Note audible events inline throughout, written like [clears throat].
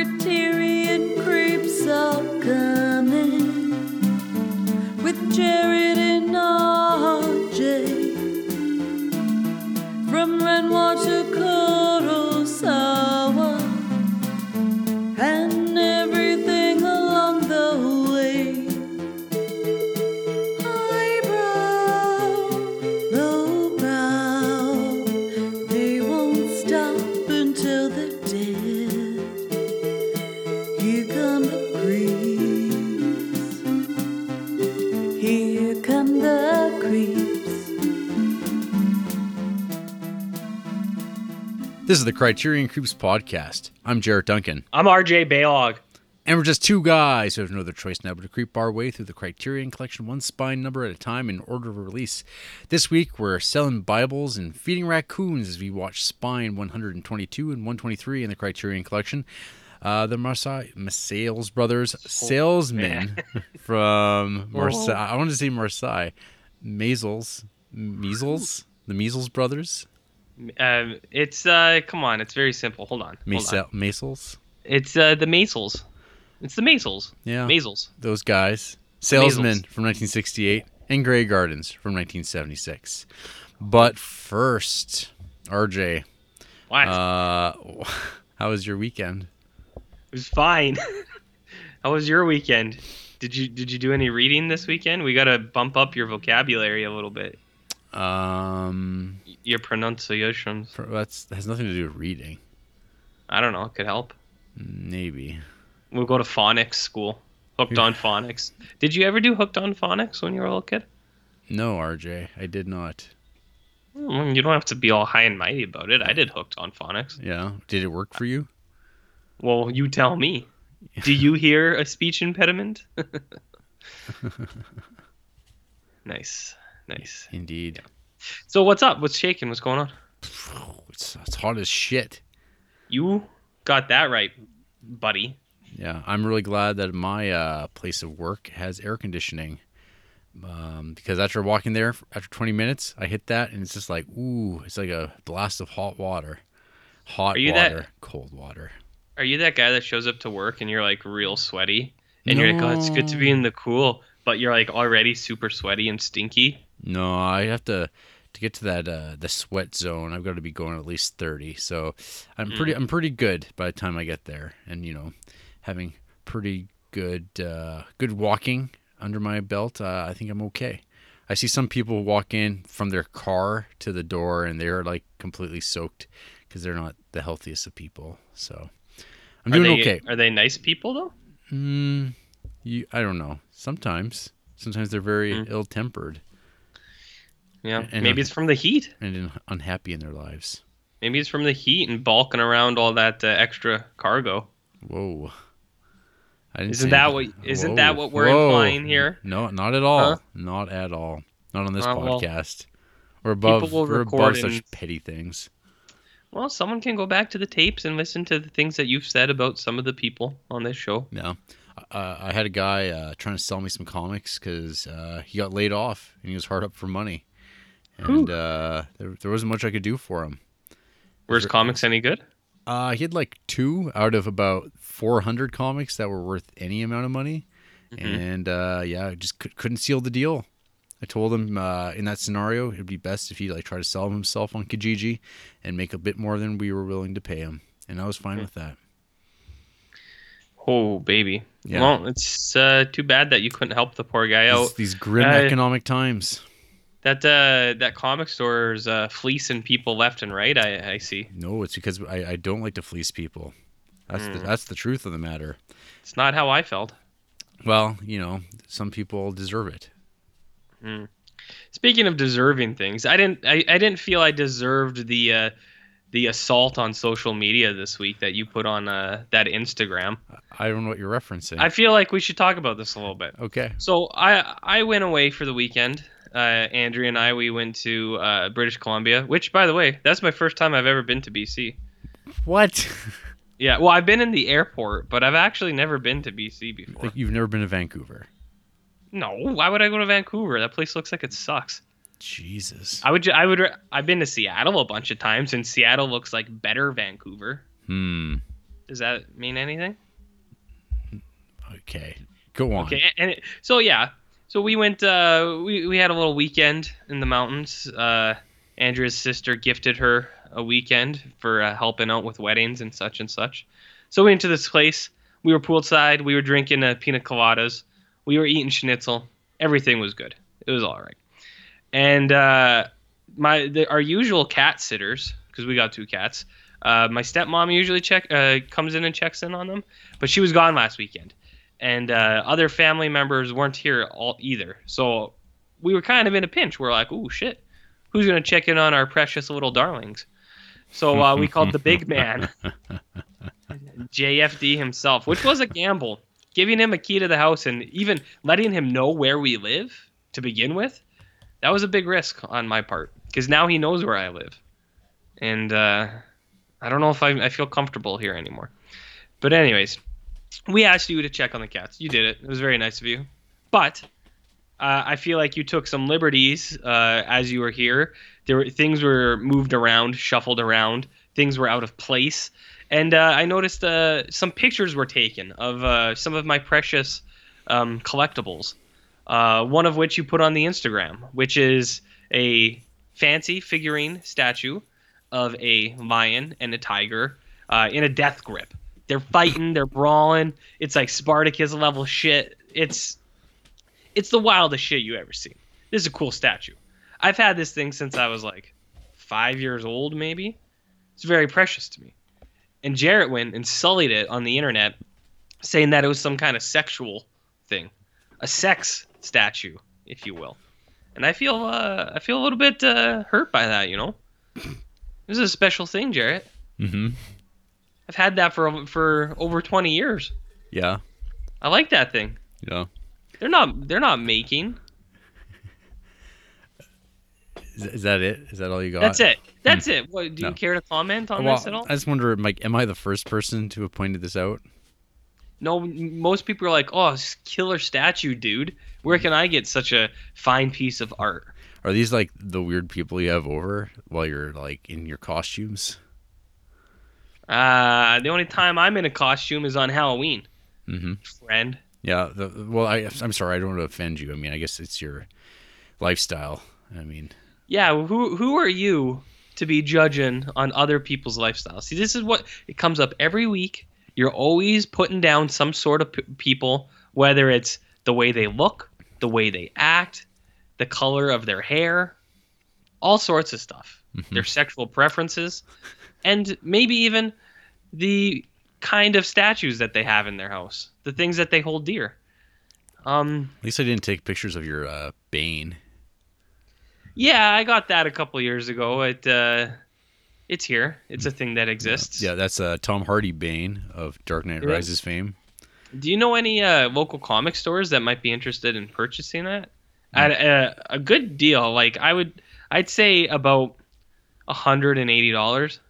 Criterion is the Criterion Creeps podcast. I'm Jarrett Duncan, I'm RJ Baylog. and we're just two guys who have no other choice now but to creep our way through the Criterion Collection one spine number at a time in order of release. This week, we're selling Bibles and feeding raccoons as we watch Spine 122 and 123 in the Criterion Collection. Uh, the Marseille, Marseilles brothers, salesmen [laughs] from [laughs] Marseille. I want to say Marseille. Measles, Measles, the Measles brothers, Um, it's uh, come on, it's very simple. Hold on, hold on. Masel, Masels. It's uh, the Maysles. It's the Maysles. Yeah. Maysles. those guys. Salesman from 1968 and Grey Gardens from 1976. But first, RJ, What? uh, [laughs] how was your weekend? it was fine. [laughs] How was your weekend? Did you did you do any reading this weekend? We gotta bump up your vocabulary a little bit. Um, Your pronunciations. that's that has nothing to do with reading. I don't know. It could help. Maybe. We'll go to phonics school. Hooked on phonics. Did you ever do hooked on phonics when you were a little kid? No, RJ, I did not. Mm, You don't have to be all high and mighty about it. I did hooked on phonics. Yeah, did it work for you? Well, you tell me. [laughs] Do you hear a speech impediment? [laughs] [laughs] nice, nice. Indeed. So what's up? What's shaking? What's going on? [sighs] It's, it's hot as shit. You got that right, buddy. Yeah, I'm really glad that my uh, place of work has air conditioning. Um, because after walking there after 20 minutes, I hit that and it's just like, ooh, it's like a blast of hot water. Hot Are you that- water, cold water. Are you that guy that shows up to work and you're like real sweaty? And you're like, oh, it's good to be in the cool, but you're like already super sweaty and stinky? No, I have to to get to that uh, the sweat zone. I've got to be going at least 30. So I'm pretty I'm pretty good by the time I get there, and you know, having pretty good uh, good walking under my belt, uh, I think I'm okay. I see some people walk in from their car to the door and they're like completely soaked because they're not the healthiest of people. So I'm Are doing they, okay. Are they nice people though? Mm, you, I don't know. Sometimes, sometimes they're very Mm. ill-tempered Yeah. And, Maybe uh, it's from the heat. and un- unhappy in their lives. Maybe it's from the heat and bulking around all that uh, extra cargo. Whoa. I didn't Isn't that anything. what- isn't Whoa. that what we're Whoa. implying here? No, not at all. Huh? Not at all. Not on this Uh, well, podcast. we're above. people will We're above record such petty things. Well, someone can go back to the tapes and listen to the things that you've said about some of the people on this show. Yeah. Uh, I had a guy uh, trying to sell me some comics because uh, he got laid off and he was hard up for money, and uh, there, there wasn't much I could do for him. Where's comics any good? Uh, he had like two out of about 400 comics that were worth any amount of money. Mm-hmm. And uh, yeah, I just cou- couldn't seal the deal. I told him uh, in that scenario, it'd be best if he like try to sell himself on Kijiji and make a bit more than we were willing to pay him. And I was fine Hmm. with that. Oh, baby. Yeah. Well, it's uh, too bad that you couldn't help the poor guy out. These, these grim uh, economic times. That uh, that comic store is uh, fleecing people left and right. I, I see. No, it's because I, I don't like to fleece people. That's Hmm. the, that's the truth of the matter. It's not how I felt. Well, you know, some people deserve it. Speaking of deserving things, I didn't. I, I didn't feel I deserved the uh, the assault on social media this week that you put on uh, that Instagram. I don't know what you're referencing. I feel like we should talk about this a little bit. okay. So I I went away for the weekend. Uh, Andrea and I we went to uh, British Columbia, which by the way, that's my first time I've ever been to BC. What? [laughs] Yeah, well, I've been in the airport, but I've actually never been to BC before. like you've never been to Vancouver. No, why would I go to Vancouver? That place looks like it sucks. Jesus. I would, I would. I've been to Seattle a bunch of times, and Seattle looks like better Vancouver. Hmm. Does that mean anything? Okay, go on. Okay, and it, so yeah, so we went. Uh, we we had a little weekend in the mountains. Uh, Andrea's sister gifted her a weekend for uh, helping out with weddings and such and such. So we went to this place. We were poolside. We were drinking uh, pina coladas. We were eating schnitzel. Everything was good. It was all right. And uh, my the, our usual cat sitters, because we got two cats. Uh, my stepmom usually check uh, comes in and checks in on them, but she was gone last weekend, and uh, other family members weren't here all either. So we were kind of in a pinch. We're like, "Oh shit, who's gonna check in on our precious little darlings?" So uh, we called the big man, [laughs] JFD himself, which was a gamble. Giving him a key to the house and even letting him know where we live to begin with, that was a big risk on my part because now he knows where I live, and uh, I don't know if I, I feel comfortable here anymore. But anyways, we asked you to check on the cats. You did it. It was very nice of you. But uh, I feel like you took some liberties uh, as you were here. There were things were moved around, shuffled around. Things were out of place, and uh, I noticed uh, some pictures were taken of uh, some of my precious um, collectibles. Uh, one of which you put on the Instagram, which is a fancy figurine statue of a lion and a tiger in a death grip. They're fighting, they're brawling. It's like Spartacus level shit. It's it's the wildest shit you ever seen. This is a cool statue. I've had this thing since I was like five years old, maybe. It's very precious to me. And Jarrett went and sullied it on the internet, saying that it was some kind of sexual thing, a sex statue, if you will. And I feel uh, I feel a little bit uh, hurt by that, you know. [clears throat] This is a special thing, Jarrett. Mm-hmm. I've had that for for over 20 years. Yeah. I like that thing. Yeah. They're not they're not making. Is, is that it? Is that all you got? That's it. Hmm. That's it. What do you care to comment on Well, this at all? I just wonder, Mike, am I the first person to have pointed this out? No, most people are like, "Oh, killer statue, dude. Where hmm. can I get such a fine piece of art?" Are these like the weird people you have over while you're like in your costumes? Uh, the only time I'm in a costume is on Halloween, Mm-hmm. friend. Yeah. The, well, I, I'm sorry. I don't want to offend you. I mean, I guess it's your lifestyle. I mean, Yeah, who who are you to be judging on other people's lifestyles? See, this is what it comes up every week. You're always putting down some sort of p- people, whether it's the way they look, the way they act, the color of their hair, all sorts of stuff. Their sexual preferences, and maybe even the kind of statues that they have in their house, the things that they hold dear. Um, at least I didn't take pictures of your uh, Bane. Yeah, I got that a couple years ago. It uh, it's here. It's a thing that exists. Yeah, that's uh, Tom Hardy Bane of Dark Knight Yeah. Rises fame. Do you know any uh, local comic stores that might be interested in purchasing that at a, a good deal? Like I would, I'd say about hundred and eighty dollars.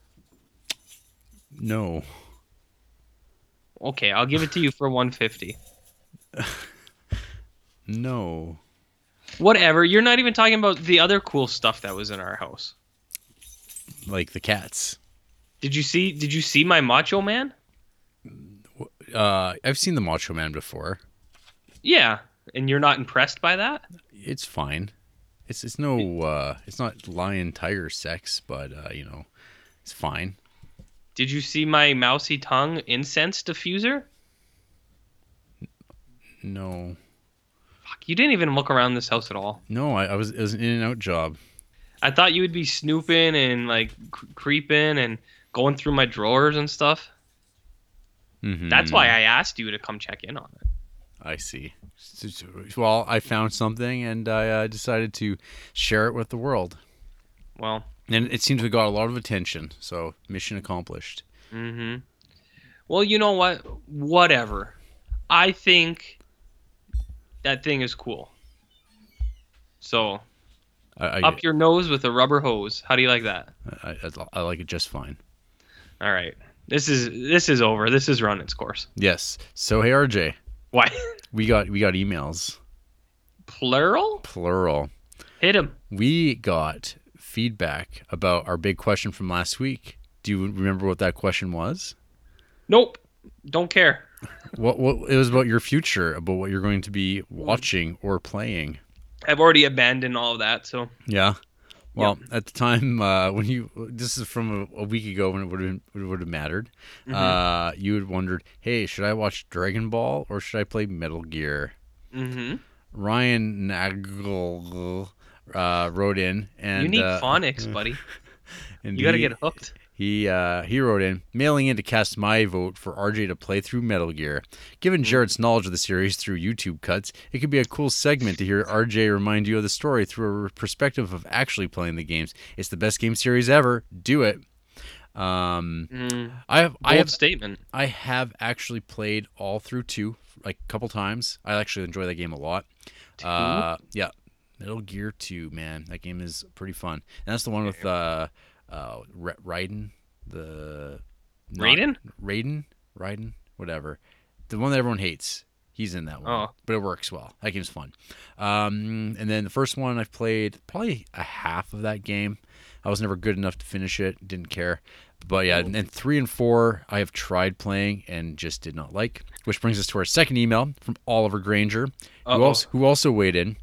No. Okay, I'll give it to you for one fifty. [laughs] No. Whatever. You're not even talking about the other cool stuff that was in our house. Like the cats. Did you see? Did you see my Macho Man? Uh, I've seen the Macho Man before. Yeah, and you're not impressed by that? It's fine. It's it's no uh, it's not lion tiger sex, but uh, you know, it's fine. Did you see my mousy tongue incense diffuser? No. Fuck, you didn't even look around this house at all. No, I, I was it was an in and out job. I thought you would be snooping and like creeping and going through my drawers and stuff. Mm-hmm. That's why I asked you to come check in on it. I see. Well, I found something and I uh, decided to share it with the world, Well, and it seems we got a lot of attention. So mission accomplished. mm-hmm. Well, you know what? Whatever. I think that thing is cool. So, I I, up your nose with a rubber hose. How do you like that? I, I, I like it just fine. All right. This is this is over. This has run its course. Yes. So hey, RJ, Why? [laughs] we got we got emails Plural? plural. Hit him. We got feedback about our big question from last week. Do you remember what that question was? Nope. Don't care. What what it was about your future, about what you're going to be watching or playing. I've already abandoned all of that. So Yeah. Well, at the time uh, when you this is from a, a week ago when it would have it would have mattered, Mm-hmm. uh, you had wondered, hey, should I watch Dragon Ball or should I play Metal Gear? hmm Ryan Nagel uh, wrote in and you need uh, phonics, [laughs] buddy. and You got to get hooked. He uh, he wrote in mailing in to cast my vote for RJ to play through Metal Gear. Given Jarrett's knowledge of the series through YouTube cuts, it could be a cool segment to hear RJ remind you of the story through a perspective of actually playing the games. It's the best game series ever. Do it. Um, Mm, I have I have statement. I have actually played all through two like a couple times. I actually enjoy that game a lot. Uh, yeah, Metal Gear Two, man, that game is pretty fun. And that's the one with uh, uh, Raiden, the not- Raiden? Raiden, Raiden, whatever, the one that everyone hates. He's in that one, Oh. but it works well. That game's fun. Um, and then the first one I've played probably a half of that game. I was never good enough to finish it. Didn't care. But yeah, and, and three and four I have tried playing and just did not like. Which brings us to our second email from Oliver Granger, who also, who also weighed in.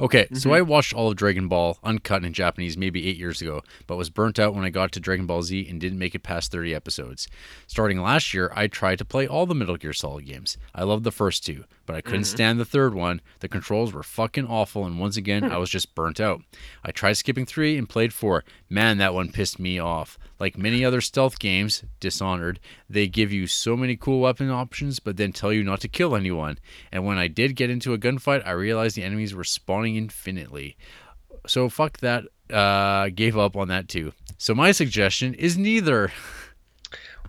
Okay, Mm-hmm. so I watched all of Dragon Ball uncut in Japanese maybe eight years ago, but was burnt out when I got to Dragon Ball Z and didn't make it past 30 episodes. Starting last year, I tried to play all the Metal Gear Solid games. I loved the first two, but I couldn't stand the third one. The controls were fucking awful, and once again, I was just burnt out. I tried skipping three and played four. Man, that one pissed me off. Like many other stealth games, Dishonored, they give you so many cool weapon options, but then tell you not to kill anyone. And when I did get into a gunfight, I realized the enemies were spawning infinitely. So fuck that. Uh, gave up on that too. So my suggestion is neither. [laughs]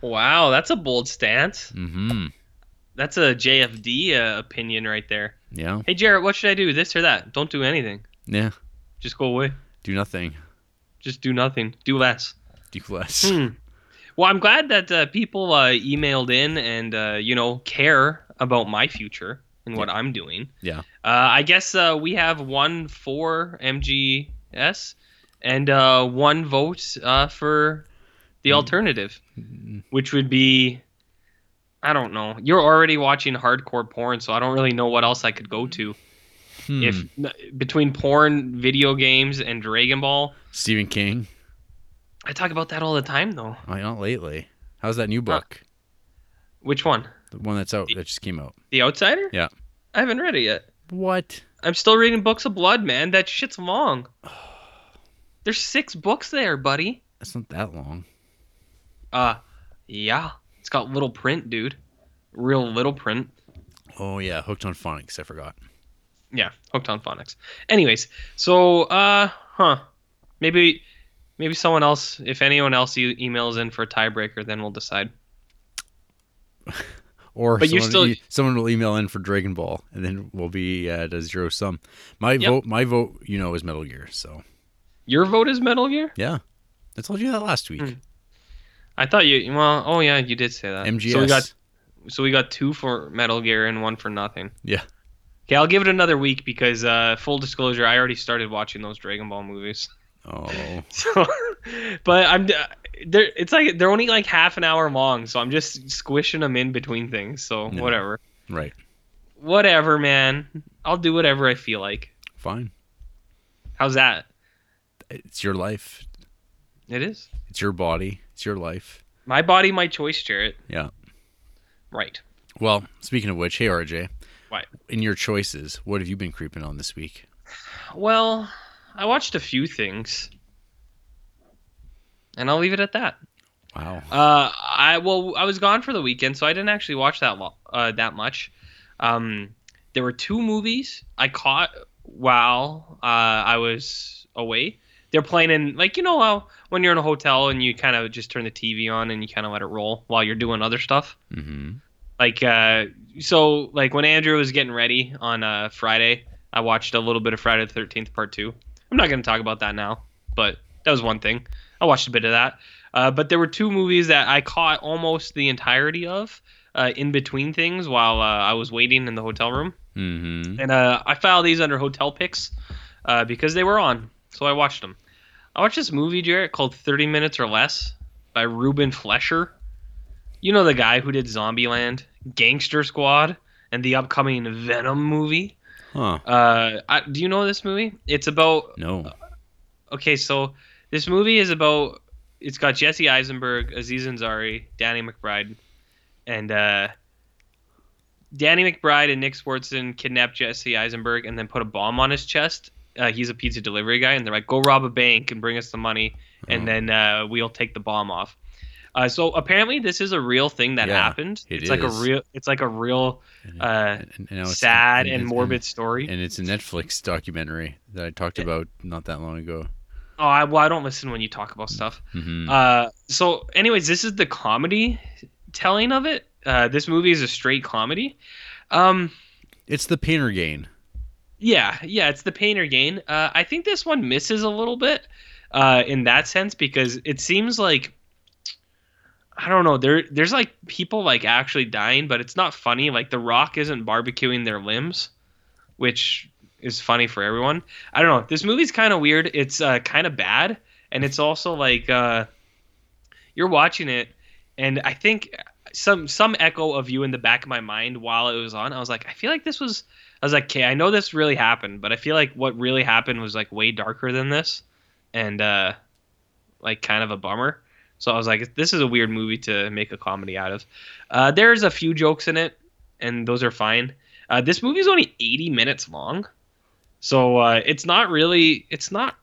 Wow, that's a bold stance. Mm-hmm. That's a JFD uh, opinion right there. Yeah. Hey, Jarrett, what should I do? This or that? Don't do anything. Yeah. Just go away. Do nothing. Just do nothing. Do less. Do less. Hmm. Well, I'm glad that uh, people uh, emailed in and uh, you know care about my future and what I'm doing. Yeah. Uh, I guess uh, we have one for MGS and uh, one vote uh, for the alternative, which would be. I don't know. You're already watching hardcore porn, so I don't really know what else I could go to. Hmm. If between porn, video games, and Dragon Ball, Stephen King. I talk about that all the time, though. Why not lately? How's that new book? Which one? The one that's out that just came out. The Outsider? Yeah. I haven't read it yet. What? I'm still reading Books of Blood, man. That shit's long. [sighs] There's six books there, buddy. That's not that long. Uh, yeah. It's got little print, dude. Real little print. Oh yeah, hooked on phonics. I forgot. Yeah, hooked on phonics. Anyways, so uh, huh? Maybe, maybe someone else. If anyone else e- emails in for a tiebreaker, then we'll decide. [laughs] Or But you someone, still- e- someone will email in for Dragon Ball, and then we'll be at a zero sum. My Yep. vote, my vote, you know, is Metal Gear. So Your vote is Metal Gear. yeah, I told you that last week. Hmm. I thought you. Well, oh yeah, you did say that. MGS. So we got so we got two for Metal Gear and one for nothing. Yeah. Okay, I'll give it another week because uh, full disclosure, I already started watching those Dragon Ball movies. [laughs] Oh, [laughs] So, but I'm they're it's like they're only like half an hour long, so I'm just squishing them in between things. So Yeah. whatever, right. whatever, man. I'll do whatever I feel like. Fine. How's that? It's your life. It is It's your body. It's your life. my body, my choice, Jarrett. Yeah. Right. Well, speaking of which, hey RJ. What? In your choices, what have you been creeping on this week? Well, I watched a few things, and I'll leave it at that. Wow. Uh, I well, I was gone for the weekend, so I didn't actually watch that lo- uh, that much. Um, there were two movies I caught while uh, I was away. They're playing in like you know how when you're in a hotel and you kind of just turn the TV on and you kind of let it roll while you're doing other stuff. Mm-hmm. Like uh, so like when Andrea was getting ready on uh, Friday, I watched a little bit of Friday the Thirteenth Part Two. I'm not going to talk about that now, but that was one thing. I watched a bit of that. Uh, but there were two movies that I caught almost the entirety of uh, in between things while uh, I was waiting in the hotel room. Mm-hmm. And uh, I filed these under hotel picks uh, because they were on. So I watched them. I watched this movie, Jarrett, called 30 Minutes or Less by Ruben Fleischer. You know the guy who did Zombieland, Gangster Squad, and the upcoming Venom movie. Huh. Uh, I, do you know this movie? It's about No. okay, so this movie is about it's got Jesse Eisenberg, Aziz Ansari, Danny McBride, and uh, Danny McBride and Nick Swardson kidnap Jesse Eisenberg and then put a bomb on his chest. Uh, he's a pizza delivery guy, and they're like, "Go rob a bank and bring us the money, and Oh. then uh, we'll take the bomb off." Uh, so apparently, this is a real thing that Yeah, happened. it it's like a real, it's like a real uh, and- and sad and- and morbid story. And it's a Netflix documentary that I talked about not that long ago. oh, I, well, I don't listen when you talk about stuff. hmm Uh, so, anyways, this is the comedy telling of it. Uh, this movie is a straight comedy. Um, it's the Pain & Gain. Yeah, yeah, it's the Pain & Gain. Uh, I think this one misses a little bit uh, in that sense because it seems like I don't know. There, there's like people like actually dying, but it's not funny. Like The Rock isn't barbecuing their limbs, which is funny for everyone. I don't know. This movie's kind of weird. It's uh, kind of bad, and it's also like uh, you're watching it, and I think some some echo of you in the back of my mind while it was on. I was like, I feel like this was. I was like, okay, I know this really happened, but I feel like what really happened was like way darker than this, and uh, like kind of a bummer. So I was like, this is a weird movie to make a comedy out of. Uh, there's a few jokes in it, and those are fine. Uh, this movie is only 80 minutes long, so uh, it's not really, it's not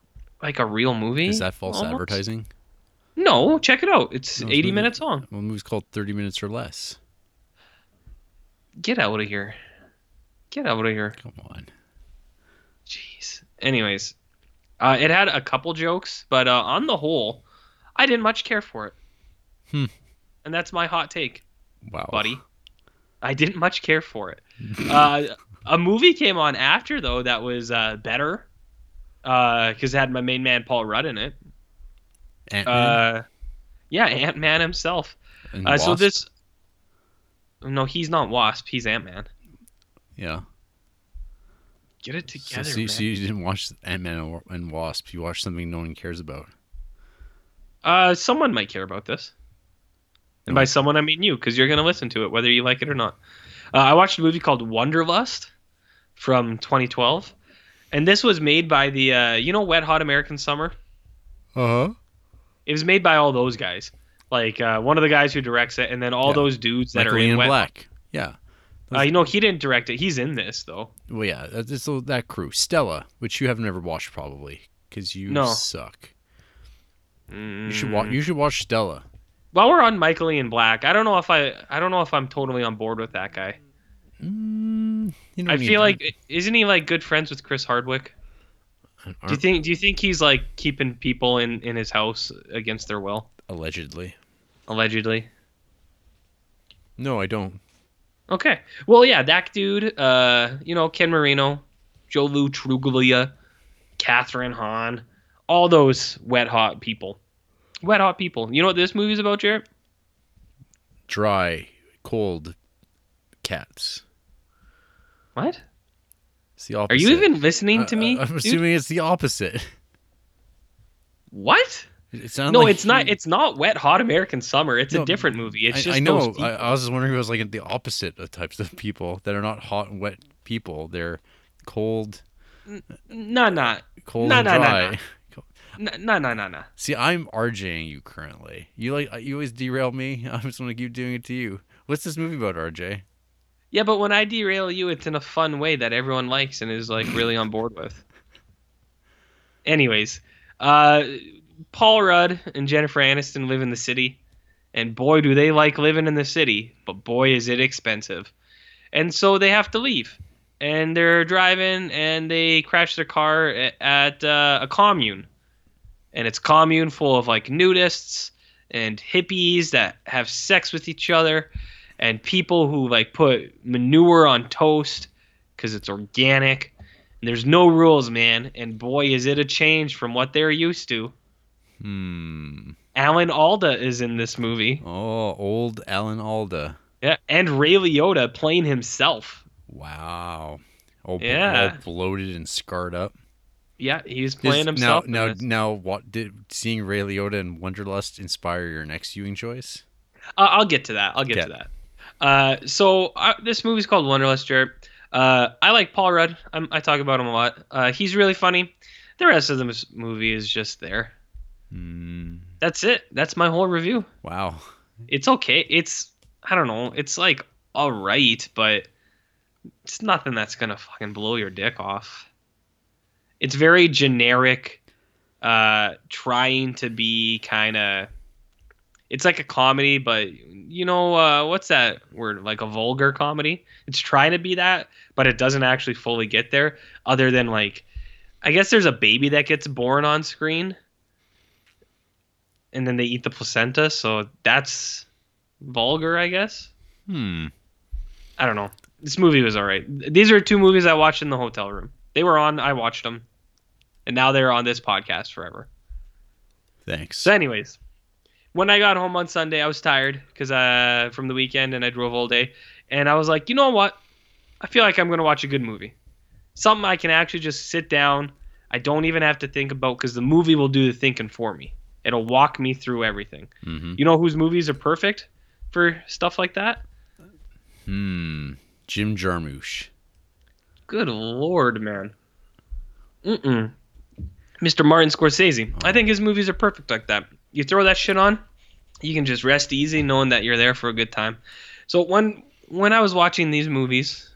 like a real movie. Is that false almost. advertising? No, check it out. It's No, 80 movie- minutes long. Well, the movie's called 30 Minutes or Less. Get out of here. Get out of here. Come on. Jeez. Anyways, uh, it had a couple jokes, but uh, on the whole, I didn't much care for it. Hmm. And that's my hot take, Wow. buddy. I didn't much care for it. [laughs] uh, a movie came on after though that was uh, better, because it had my main man Paul Rudd in it. Ant-Man Uh, yeah, Ant Man himself. Uh, so this. No, he's not Wasp. He's Ant Man. Yeah. Get it together, so, you- man. so you didn't watch Ant-Man and- and Wasp. You watched something no one cares about. Uh, someone might care about this. And by someone, I mean you, because you're going to listen to it, whether you like it or not. Uh, I watched a movie called Wanderlust from 2012. And this was made by the, uh, you know, Wet Hot American Summer? Uh-huh. It was made by all those guys. Like, uh, one of the guys who directs it, and then all Yeah. those dudes that Michael are in Ian Wet Black. Yeah. Uh, you know, he didn't direct it. He's in this, though. Well, yeah, that's it's that crew. Stella, which you have never watched probably, because you No. suck. You should watch. Mm. You should watch Stella. While we're on Michael Ian Black, I don't know if I, I don't know if I'm totally on board with that guy. Mm, you know, I feel like, isn't he like good friends with Chris Hardwick? Do you think? Do you think he's like keeping people in in his house against their will, allegedly. allegedly? No, I don't. Okay. Well, yeah, that dude. Uh, you know, Ken Marino, Joe Lo Truglio, Kathryn Hahn, all those wet hot people. Wet hot people. You know what this movie's about, Jarrett? Dry, cold cats. What? It's the opposite. Are you even listening to I- me? I, am dude? assuming it's the opposite. What? It No, like it's not. It's not Wet Hot American Summer. It's No, a different movie. It's I, just I know. I, I was just wondering if it was like the opposite of types of people that are not hot and wet people. They're cold, No, no, cold No, and no, dry. no, no, no, no. See, I'm RJing you currently. You like you always derail me. [laughs] I'm just gonna keep doing it to you. What's this movie about, RJ? Yeah, but when I derail you, it's in a fun way that everyone likes and is like really on board with. [laughs] Anyways, uh, Paul Rudd and Jennifer Aniston live in the city, and boy, do they like living in the city, but boy, is it expensive. And so they have to leave, and they're driving, and they crash their car at uh, a commune, and it's commune full of like nudists and hippies that have sex with each other and people who like put manure on toast because it's organic. And there's no rules, man. And boy, is it a change from what they're used to. Hmm. Alan Alda is in this movie. Oh, old Alan Alda. Yeah, and Ray Liotta playing himself. Wow. All, bl- Yeah. all bloated and scarred up. Yeah, he's playing himself. in Now, now, now, what did seeing Ray Liotta in Wanderlust inspire your next viewing choice? Uh, I'll get to that. I'll get Okay. to that. Uh, so uh, this movie's called Wanderlust, Jarrett. Uh, I like Paul Rudd. I'm, I talk about him a lot. Uh, he's really funny. The rest of the movie is just there. Mm, That's it. That's my whole review. wow. It's okay. It's I don't know. It's like all right, but it's nothing that's gonna fucking blow your dick off. It's very generic, uh, trying to be kind of. It's like a comedy, but you know uh, what's that word? Like a vulgar comedy. It's trying to be that, but it doesn't actually fully get there. Other than like, I guess there's a baby that gets born on screen, and then they eat the placenta, so that's vulgar, I guess. Hmm. I don't know. This movie was alright. These are two movies I watched in the hotel room. They were on. I watched them, and now they're on this podcast forever. Thanks. So, anyways, when I got home on Sunday, I was tired because uh from the weekend and I drove all day, and I was like, you know what? I feel like I'm gonna watch a good movie, something I can actually just sit down. I don't even have to think about because the movie will do the thinking for me. It'll walk me through everything. hmm You know whose movies are perfect for stuff like that? Hmm. Jim Jarmusch. Good lord, man. Mm-mm. Mr. Martin Scorsese. I think his movies are perfect like that. You throw that shit on, you can just rest easy knowing that you're there for a good time. So when when I was watching these movies,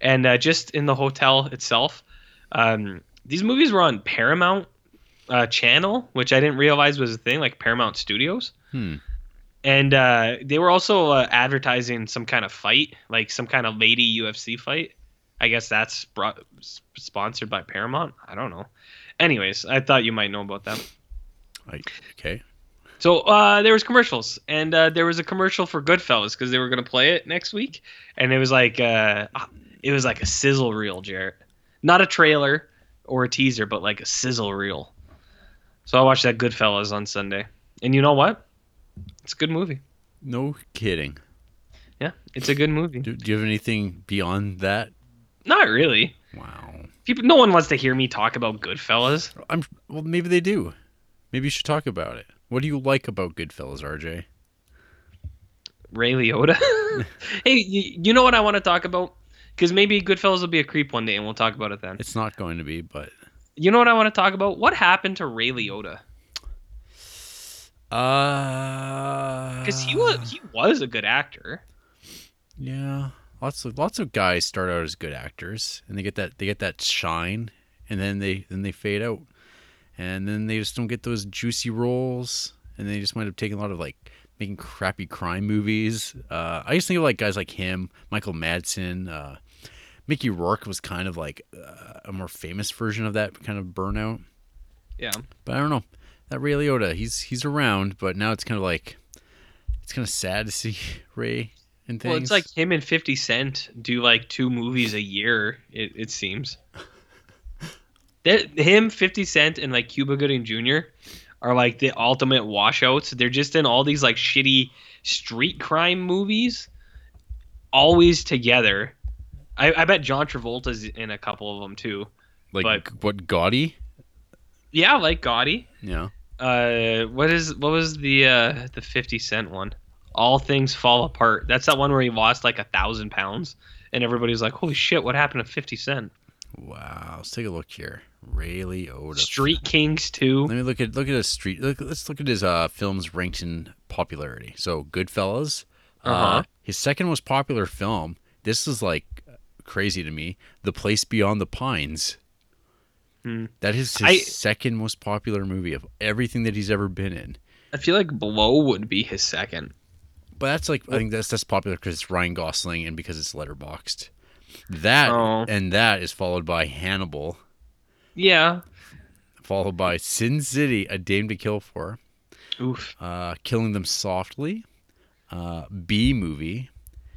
and uh, just in the hotel itself, um, these movies were on Paramount uh, Channel, which I didn't realize was a thing, like Paramount Studios Hmm. and uh, they were also uh, advertising some kind of fight, like some kind of lady UFC fight. I guess that's brought, sponsored by Paramount. I don't know. Anyways, I thought you might know about that. I, okay. So uh, there was commercials, and uh, there was a commercial for Goodfellas because they were gonna play it next week, and it was like uh, it was like a sizzle reel, Jarrett, not a trailer or a teaser, but like a sizzle reel. So I watched that Goodfellas on Sunday, and you know what? It's a good movie. No kidding. Yeah, it's a good movie. Do, do you have anything beyond that? Not really. Wow. People, no one wants to hear me talk about Goodfellas. I'm well. Maybe they do. Maybe you should talk about it. What do you like about Goodfellas, RJ? Ray Liotta. [laughs] hey, you, you know what I want to talk about? Because maybe Goodfellas will be a creep one day, and we'll talk about it then. It's not going to be, but You know what I want to talk about? What happened to Ray Liotta? uh, Because he was he was a good actor. Yeah, lots of lots of guys start out as good actors, and they get that they get that shine, and then they then they fade out, and then they just don't get those juicy roles, and they just wind up taking a lot of like making crappy crime movies. Uh, I used to think of like guys like him, Michael Madsen, uh, Mickey Rourke was kind of like uh, a more famous version of that kind of burnout. Yeah. But I don't know. That Ray Liotta, he's he's around, but now it's kind of like it's kind of sad to see [laughs] Ray and things. Well, it's like him and Fifty Cent do like two movies a year. It it seems. [laughs] That him, Fifty Cent, and like Cuba Gooding Jr. are like the ultimate washouts. They're just in all these like shitty street crime movies, always together. I, I bet John Travolta's in a couple of them too. like but- what Gotti? Yeah, like Gotti. Yeah. Uh, what is what was the uh the Fifty Cent one? All things fall apart. That's that one where he lost like a thousand pounds, and everybody's like, "Holy shit, what happened to Fifty Cent?" Wow. Let's take a look here. Ray Liotta. Street Kings too. Let me look at look at his street. Look, let's look at his uh, films ranked in popularity. So Goodfellas. uh Uh-huh. His second most popular film. This is like crazy to me. The Place Beyond the Pines. Hmm. That is his I- second most popular movie of everything that he's ever been in. I feel like Blow would be his second. But that's like I think that's that's popular because it's Ryan Gosling and because it's Letterboxd. That Oh. and that is followed by Hannibal, Yeah. followed by Sin City, A Dame to Kill For, Oof. uh, Killing Them Softly, uh, B movie.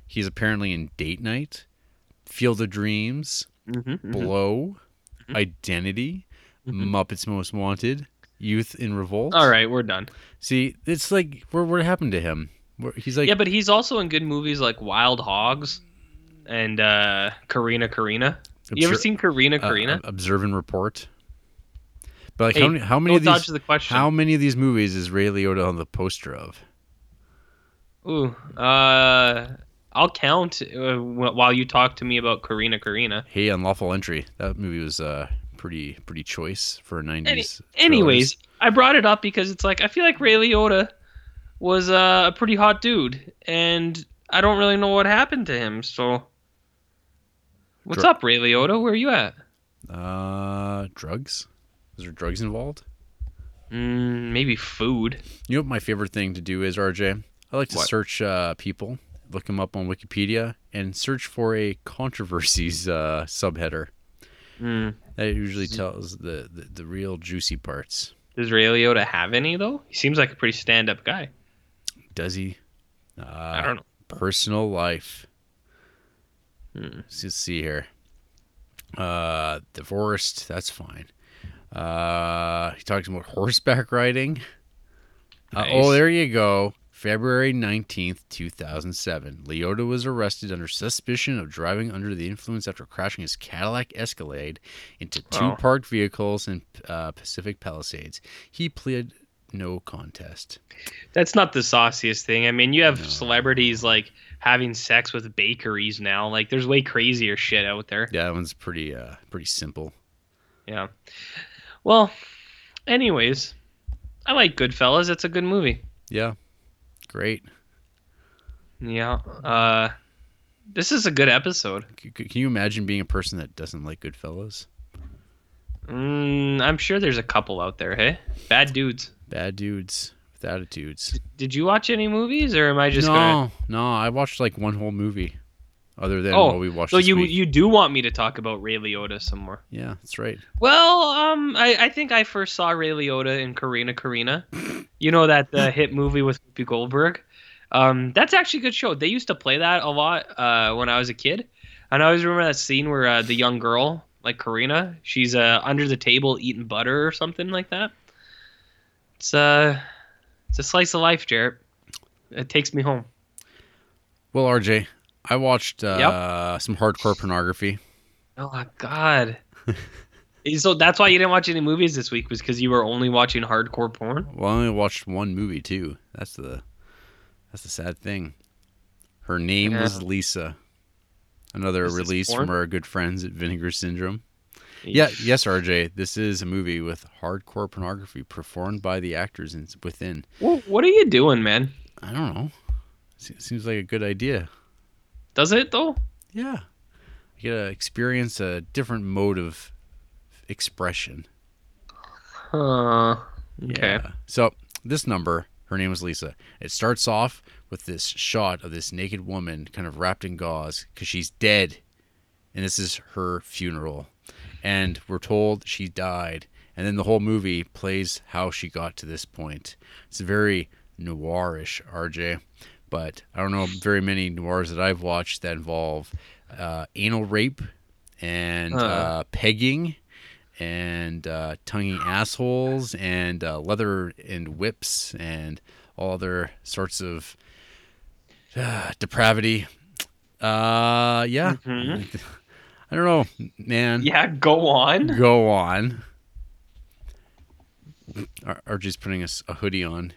He's apparently in Date Night, Field of Dreams, Mm-hmm, Blow, Identity, Muppets Most Wanted, Youth in Revolt. All right, we're done. See, it's like what what happened to him? Where- He's like yeah, but he's also in good movies like Wild Hogs and uh Corrina Corrina. You ever seen Corrina uh, Corrina? observe and report. But like Hey, how many, how many of these the question. how many of these movies is Ray Liotta on the poster of? Ooh, uh, I'll count uh, while you talk to me about Corrina Corrina. Hey, Unlawful Entry. That movie was uh pretty pretty choice for a Any- 90s. anyways, I brought it up because it's like I feel like Ray Liotta was uh, a pretty hot dude, and I don't really know what happened to him. So, what's Dr- up, Ray Liotta? Where are you at? Uh, drugs. Was there drugs involved? Mm, maybe food. You know what my favorite thing to do is, RJ? I like to What? search uh, people, look them up on Wikipedia, and search for a controversies uh, subheader. Mm. That usually tells the, the, the real juicy parts. Does Ray Liotta have any though? He seems like a pretty stand-up guy. Does he? Uh, I don't know. Personal life. Hmm. Let's just see here. Uh, divorced. That's fine. Uh, he talks about horseback riding. Uh, oh, there you go. February 19th, 2007. Liotta was arrested under suspicion of driving under the influence after crashing his Cadillac Escalade into two Oh. parked vehicles in uh, Pacific Palisades. He pleaded no contest. That's not the sauciest thing. I mean, you have No. celebrities like having sex with bakeries now. Like, there's way crazier shit out there. Yeah, that one's pretty uh, pretty simple. Yeah. Well, anyways, I like Goodfellas. It's a good movie. Yeah, great. Yeah. Uh, this is a good episode. C- can you imagine being a person that doesn't like Goodfellas? Mm, I'm sure there's a couple out there. Hey, bad dudes. Bad dudes with attitudes. Did you watch any movies, or am I just no, gonna? no, I watched like one whole movie, other than Oh, what we watched. So you week. you do want me to talk about Ray Liotta some more? yeah, that's right. Well, um, I, I think I first saw Ray Liotta in Corrina Corrina. You know that uh, hit movie with Whoopi Goldberg. Um, that's actually a good show. They used to play that a lot uh, when I was a kid, and I always remember that scene where uh, the young girl, like Corrina, she's uh, under the table eating butter or something like that. It's uh, it's a slice of life, Jarrett. It takes me home. Well, RJ, I watched uh, some hardcore pornography. Oh my god. so that's why you didn't watch any movies this week was because you were only watching hardcore porn. Well, I only watched one movie too. That's the that's the sad thing. Her name Yeah. was Lisa. Another Is release from our good friends at Vinegar Syndrome. Yeah, yes, RJ. This is a movie with hardcore pornography performed by the actors in, within. Well, what are you doing, man? I don't know. Se- Seems like a good idea. Does it though? Yeah, you get to experience a different mode of expression. Huh. Okay. Yeah. So this number, her name was Lisa. It starts off with this shot of this naked woman, kind of wrapped in gauze, because she's dead, and this is her funeral, and we're told she died, and then the whole movie plays how she got to this point. It's very noirish, RJ, but I don't know very many noirs that I've watched that involve uh, anal rape and Huh. uh, pegging and uh, tonguing assholes and uh, leather and whips and all other sorts of uh, depravity. Uh, yeah. Mhm. [laughs] I don't know, man. Yeah, go on. Go on. Ar- RJ's putting us a hoodie on.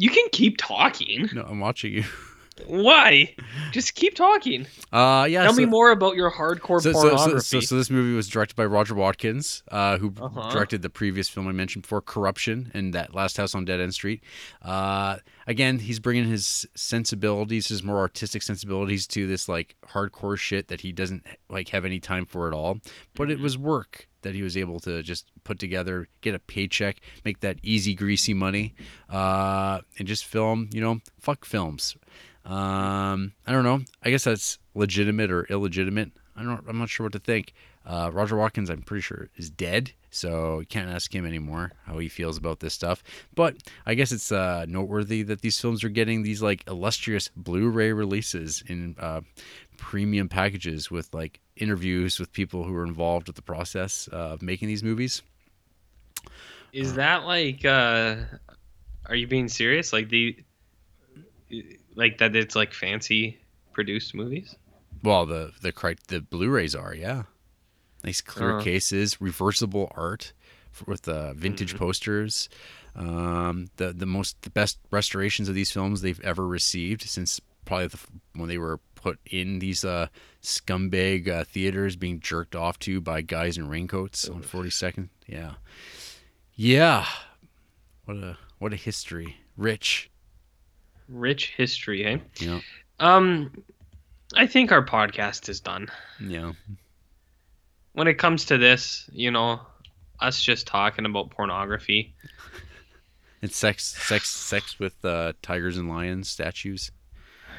You can keep talking. No, I'm watching you. [laughs] Why? Just keep talking. Uh, yeah. Tell so- me more about your hardcore so, pornography. so, so, so this movie was directed by Roger Watkins, uh, who Uh-huh. directed the previous film I mentioned before, Corruption, and that Last House on Dead End Street. Uh, again, he's bringing his sensibilities, his more artistic sensibilities, to this like hardcore shit that he doesn't like have any time for at all. But it was work that he was able to just put together, get a paycheck, make that easy, greasy money, uh, and just film. You know, fuck films. Um, I don't know. I guess that's legitimate or illegitimate. I don't. I'm not sure what to think. Uh, Roger Watkins, I'm pretty sure, is dead, so you can't ask him anymore how he feels about this stuff. But I guess it's uh, noteworthy that these films are getting these like illustrious Blu-ray releases in uh, premium packages with like interviews with people who were involved with the process of making these movies. Is that like uh are you being serious? Like the like that it's like fancy produced movies? Well, the the the Blu-rays are, yeah. Nice clear Uh. cases, reversible art, with uh, vintage Mhm. posters. Um, the the most the best restorations of these films they've ever received since probably the, when they were put in these uh, scumbag uh, theaters being jerked off to by guys in raincoats on 42nd. Yeah, yeah. What a what a history, rich. Rich history, hey? Yeah, Um, I think our podcast is done. yeah. When it comes to this, you know, us just talking about pornography. [laughs] It's sex, sex, sex with uh, tigers and lions statues.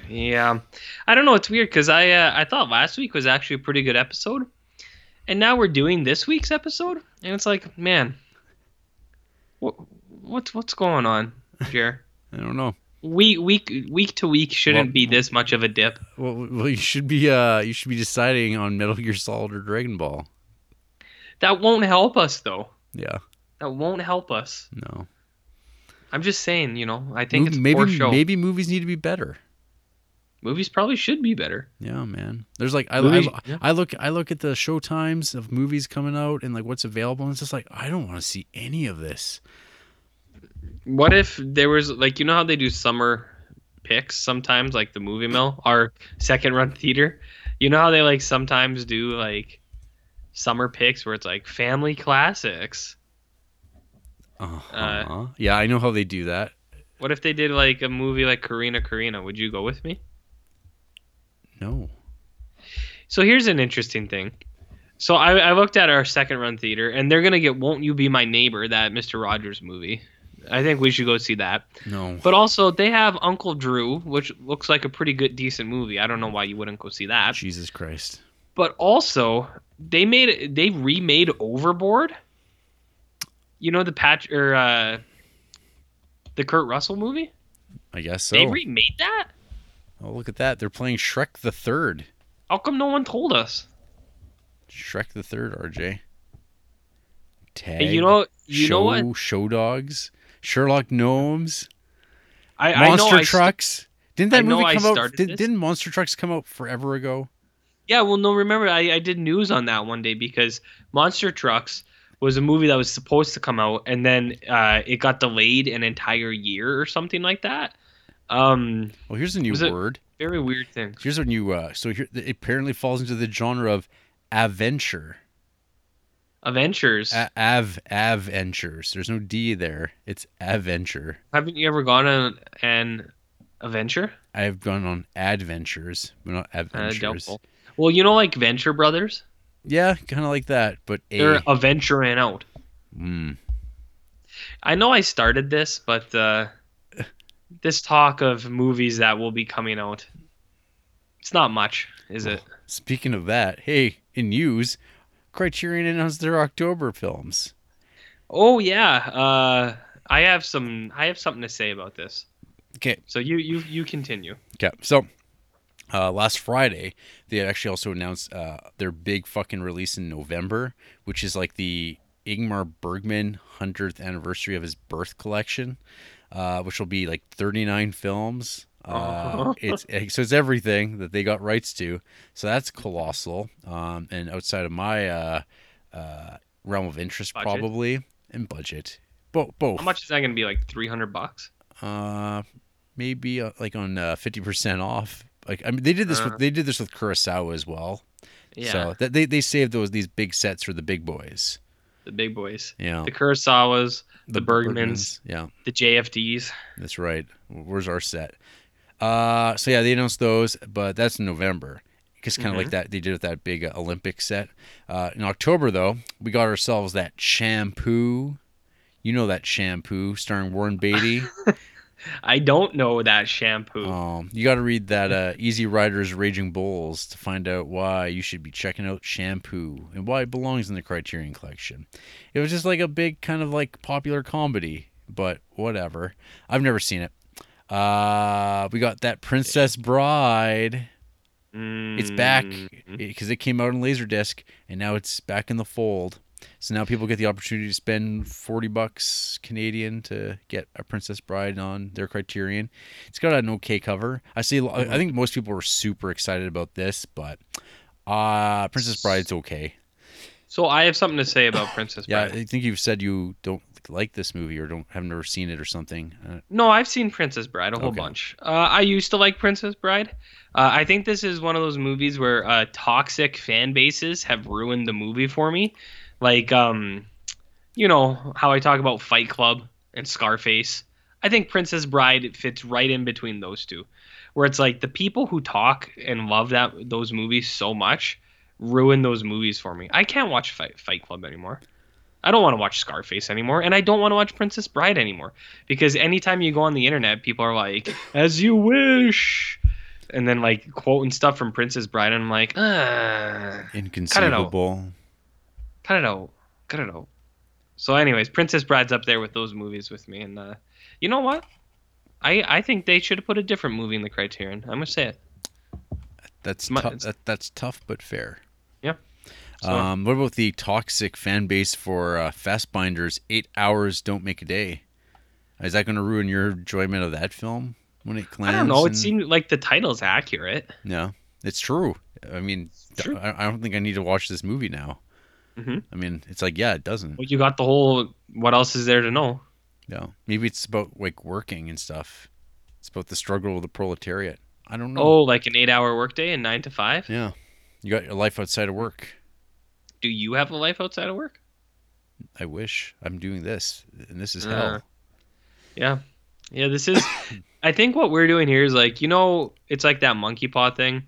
Yeah, I don't know. It's weird because I uh, I thought last week was actually a pretty good episode, and now we're doing this week's episode, and it's like, man, what what's what's going on, Jer? [laughs] I don't know. Week week week to week shouldn't Well- be this much of a dip. Well, well, you should be uh, you should be deciding on Metal Gear Solid or Dragon Ball. That won't help us though. Yeah, That won't help us. no. I'm just saying, you know, I think Mov- it's maybe maybe movies need to be better. Movies probably should be better. Yeah, man. There's like I, I, yeah. I look I look at the show times of movies coming out and like what's available and it's just like I don't want to see any of this. What if there was like you know how they do summer picks sometimes like the movie mill our second run theater you know how they like sometimes do like summer picks where it's like family classics Uh-huh. yeah, I know how they do that. what if they did like a movie like Corrina Corrina would you go with me No. so here's an interesting thing so I, I looked at our second run theater and they're gonna get won't you be my neighbor that mr rogers movie i think we should go see that No. But also, they have Uncle Drew, which looks like a pretty good, decent movie. I don't know why you wouldn't go see that. Jesus Christ. But also, they made they remade Overboard. You know the patch or uh, the Kurt Russell movie. I guess so. They remade that. oh, look at that. They're playing Shrek the Third. How come no one told us? Shrek the Third, RJ. Tag. Hey, you know, you show, know what? Show dogs. Sherlock Gnomes. I, I know Monster I st- Trucks. Didn't that movie come out? Did, didn't Monster Trucks come out forever ago? Yeah, well, no, remember I, I did news on that one day because Monster Trucks was a movie that was supposed to come out and then uh, it got delayed an entire year or something like that. Um, Well, here's a new word. very weird thing. Here's a new. Uh, so here, it apparently falls into the genre of adventure. Adventures. A- av adventures. There's no D there. It's adventure. Haven't you ever gone on an adventure? I've gone on adventures, but not Uh, adventures. doubtful. Well, you know, like Venture Brothers, yeah, kind of like that, but a. they're adventuring out. Mm. I know I started this, but uh, [laughs] this talk of movies that will be coming out, it's not much, is it? Speaking of that, hey, in news, Criterion announced their October films. Oh yeah, uh, I have some. I have something to say about this. Okay, So you you you continue. Okay, so uh, last Friday they actually also announced uh, their big fucking release in November, which is like the Ingmar Bergman hundredth anniversary of his birth collection, uh, which will be like thirty nine films. Uh, [laughs] it's so it's everything that they got rights to. So that's colossal, um, and outside of my uh, uh, realm of interest, Budget? probably and budget. Bo- both. How much is that going to be? Like three hundred bucks? Uh, maybe uh, like on fifty percent off. Like I mean, they did this Uh. with they did this with Kurosawa as well. Yeah, So that they they saved those these big sets for the big boys. the big boys, Yeah. the Kurosawas, the, Bergmans, Yeah, the JFDs. that's right. Where's our set? Uh, so yeah, they announced those, but that's in November. Just kind of like that they did with that big uh, Olympic set. Uh, in October though, we got ourselves that shampoo. You know that shampoo starring Warren Beatty. [laughs] I don't know that shampoo. Um, you got to read that uh, Easy Riders Raging Bulls to find out why you should be checking out Shampoo and why it belongs in the Criterion Collection. It was just like a big kind of like popular comedy, but whatever. I've never seen it. Uh, we got that Princess Bride. It's back Mm. because it came out on Laserdisc and now it's back in the fold. So now people get the opportunity to spend 40 bucks Canadian to get a Princess Bride on their Criterion. It's got an okay cover. I see I think most people were super excited about this, but uh Princess Bride's okay. So I have something to say about Princess Yeah, Bride. I think you've said you don't like this movie or don't have never seen it or something. Uh, No, I've seen Princess Bride a whole Okay. bunch. Uh, I used to like Princess Bride. Uh, I think this is one of those movies where uh, toxic fan bases have ruined the movie for me. Like, um, you know how I talk about Fight Club and Scarface. I think Princess Bride fits right in between those two, where it's like the people who talk and love that those movies so much ruin those movies for me. I can't watch Fight, Fight Club anymore. I don't want to watch Scarface anymore, and I don't want to watch Princess Bride anymore because anytime you go on the internet, people are like, "As you wish," and then like quoting stuff from Princess Bride, and I'm like, ah, inconceivable. cut it out, cut it out. So, anyways, Princess Bride's up there with those movies with me, and uh, you know what? I I think they should have put a different movie in the Criterion. I'm gonna say it. That's My- tough. That, that's tough but fair. So, Um, what about the toxic fan base for uh, Fassbinder's? Eight hours don't make a day. Is that going to ruin your enjoyment of that film when it I don't know. It and- seemed like the title's accurate. No, it's true. I mean, True. I, I don't think I need to watch this movie now. Mhm. I mean, it's like, yeah, it doesn't. Well, you got the whole. What else is there to know? Yeah, maybe it's about like working and stuff. It's about the struggle of the proletariat. I don't know. Oh, like an eight-hour workday and nine to five. yeah, you got your life outside of work. Do you have a life outside of work? I wish I'm doing this, and this is Uh, hell. Yeah. Yeah, this is [coughs] I think what we're doing here is like, you know, it's like that monkey paw thing.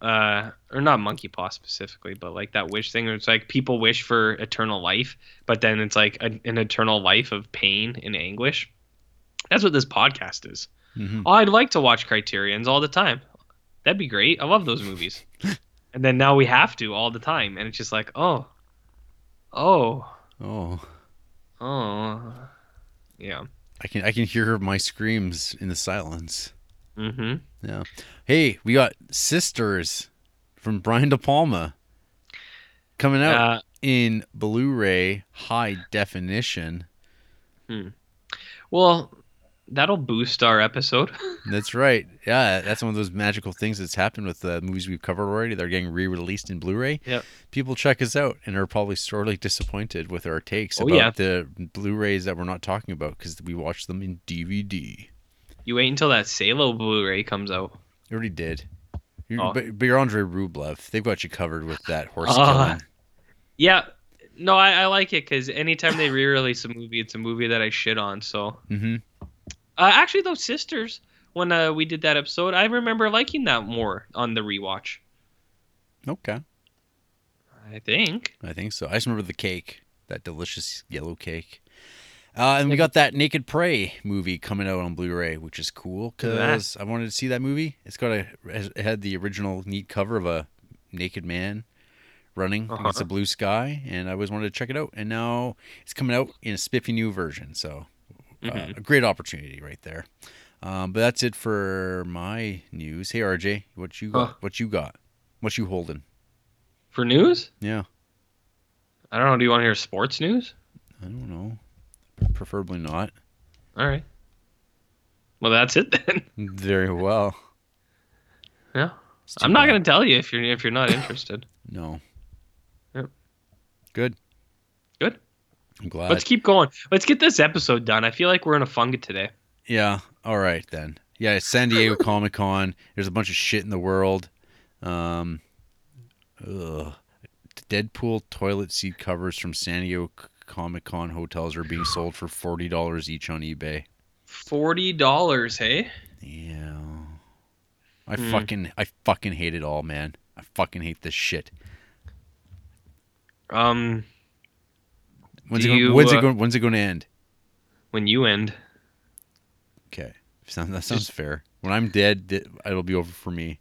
Uh or not monkey paw specifically, but like that wish thing where it's like people wish for eternal life, but then it's like a, an eternal life of pain and anguish. That's what this podcast is. Mhm. Oh, I'd like to watch Criterions all the time. That'd be great. I love those movies. [laughs] and then now we have to all the time and it's just like, "Oh. Oh. Oh, Oh." Yeah. I can I can hear my screams in the silence. Mm-hmm. Yeah. Hey, we got Sisters from Brian De Palma coming out Uh in Blu-ray high definition. Well, that'll boost our episode. [laughs] That's right. Yeah, that's one of those magical things that's happened with the movies we've covered already. They're getting re-released in Blu-ray. Yep. People check us out and are probably sorely disappointed with our takes Oh, about yeah. the Blu-rays that we're not talking about because we watched them in DVD. You wait until that Salo Blu-ray comes out. You already did. You, Oh. but, but you're Andrei Rublev. They've got you covered with that horse Ah. killing. Yeah, no, I, I like it because anytime they re-release a movie, it's a movie that I shit on. So, hmm uh, actually, those sisters, when uh, we did that episode, I remember liking that more on the rewatch. Okay. I think. I think so. I just remember the cake, that delicious yellow cake. Uh, and we got that Naked Prey movie coming out on Blu-ray, which is cool Look at that. because I wanted to see that movie. It's got a it had the original neat cover of a naked man running Uh-huh. against a blue sky, and I always wanted to check it out. And now it's coming out in a spiffy new version, so uh, Mhm. a great opportunity right there. Um, but that's it for my news. Hey RJ, what you got? Huh. What you got? What you holding? For news, Yeah, I don't know. Do you want to hear sports news? I don't know. Preferably not. All right. Well, that's it [laughs] then. Very well. Yeah. I'm not gonna tell you if you're if you're not interested. No. Yep. Good. Good. I'm glad. Let's keep going. Let's get this episode done. I feel like we're in a funga today. yeah. All right then. Yeah, it's San Diego [laughs] Comic Con. There's a bunch of shit in the world. Um. Ugh. Deadpool toilet seat covers from San Diego Comic Con hotels are being sold for forty dollars each on eBay. Forty dollars, hey? Yeah. I Hmm. fucking I fucking hate it all, man. I fucking hate this shit. Um, When's Do it going? you, When's it uh, going? When's it going to end? when you end, Okay, [laughs] Sound- that sounds fair. When I'm dead, it'll be over for me.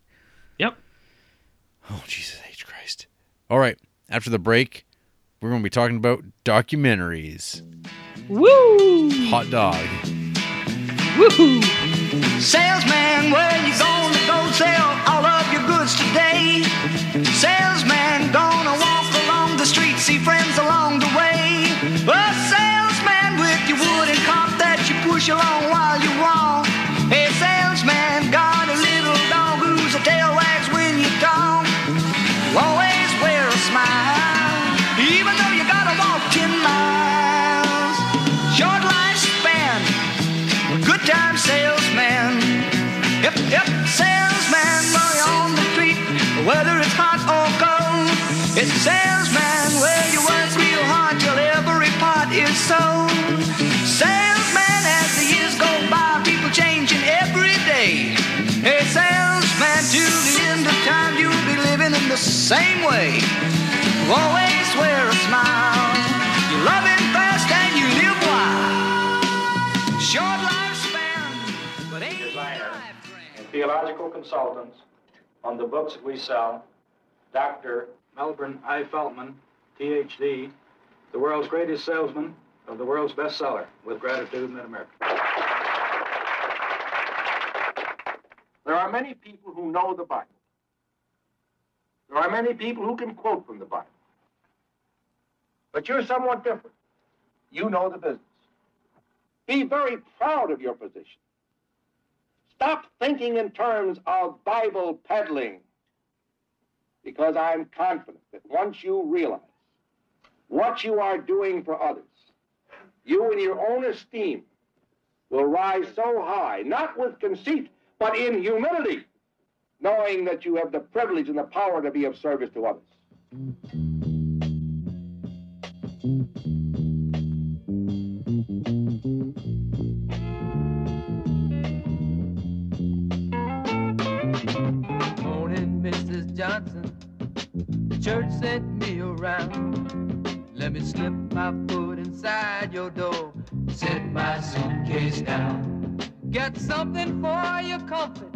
Yep. Oh Jesus H Christ! All right, after the break, we're going to be talking about documentaries. woo, Hot dog. woohoo! Salesman, where you gonna go sell all of your goods today? Salesman, push along while you walk. Hey, salesman, got a little dog who's a tail wags when you talk. Always wear a smile, even though you gotta walk ten miles. Short lifespan, good time salesman. Yep, yep, salesman, while on the street, whether it's hot or cold, it's salesman. Same way. You Always wear a smile. You love it fast and you live wild. Short lifespan, but ain't Designer and theological consultants on the books that we sell, Dr. Melbourne I. Feltman, PhD, the world's greatest salesman of the world's bestseller, with gratitude, Mid-America. There are many people who know the Bible. There are many people who can quote from the Bible. But you're somewhat different. You know the business. Be very proud of your position. Stop thinking in terms of Bible peddling. Because I'm confident that once you realize what you are doing for others, you in your own esteem will rise so high, not with conceit, but in humility, knowing that you have the privilege and the power to be of service to others. Morning, Mrs. Johnson. The church sent me around. Let me slip my foot inside your door. Set my suitcase down. Get something for your comfort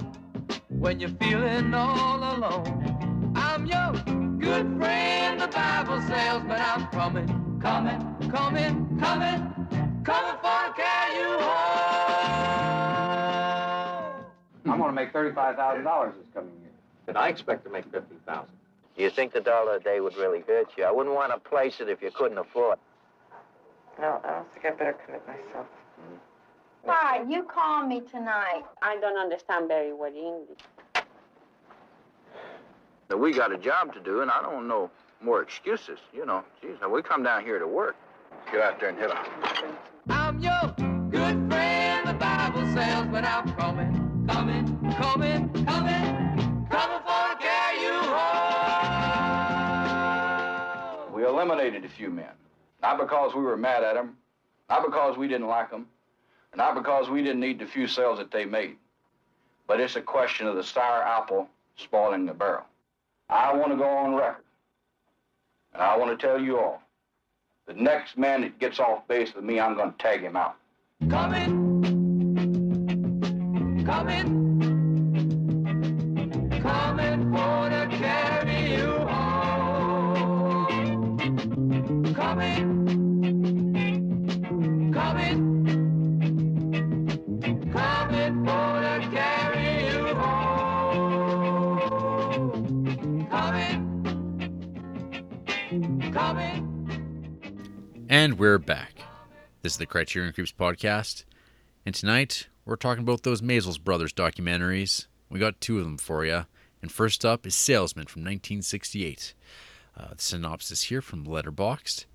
when you're feeling all alone. I'm your good friend, the Bible salesman. I'm coming, coming, coming, coming, coming for to carry you home. I'm going to make $35,000 this coming year. And I expect to make fifty thousand. Do You think the dollar a day would really hurt you? I wouldn't want to place it if you couldn't afford. it. No, I don't think I better commit myself. Why, you called me tonight. I don't understand very well English. Now, we got a job to do, and I don't know more excuses. You know, geez, now we come down here to work. Get out there and hit 'em. I'm your good friend, the Bible says, but I'm coming, coming, coming, coming, coming for to carry you home. We eliminated a few men. Not because we were mad at them, not because we didn't like them, not because we didn't need the few sales that they made. But it's a question of the sour apple spoiling the barrel. I want to go on record, and I want to tell you all, the next man that gets off base with me, I'm going to tag him out. Coming, coming, And we're back. This is the Criterion Creeps podcast. And tonight, we're talking about those Maysles Brothers documentaries. We got two of them for you. And first up is Salesman from 1968. Uh, the synopsis here from Letterboxd.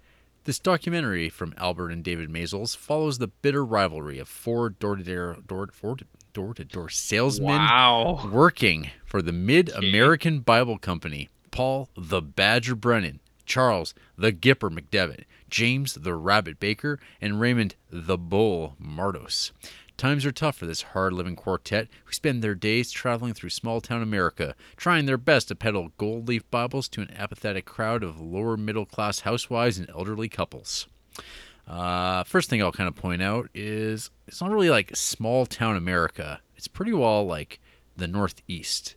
This documentary from Albert and David Maysles follows the bitter rivalry of four door-to-door door, door, door-to-door salesmen Wow. working for the Mid American Bible Company, Paul the Badger Brennan, Charles the Gipper McDevitt, James the Rabbit Baker, and Raymond the Bull Martos. Times are tough for this hard living quartet who spend their days traveling through small town America, trying their best to peddle gold leaf Bibles to an apathetic crowd of lower middle class housewives and elderly couples. Uh, first thing I'll kind of point out is it's not really like small town America. It's pretty well like the Northeast.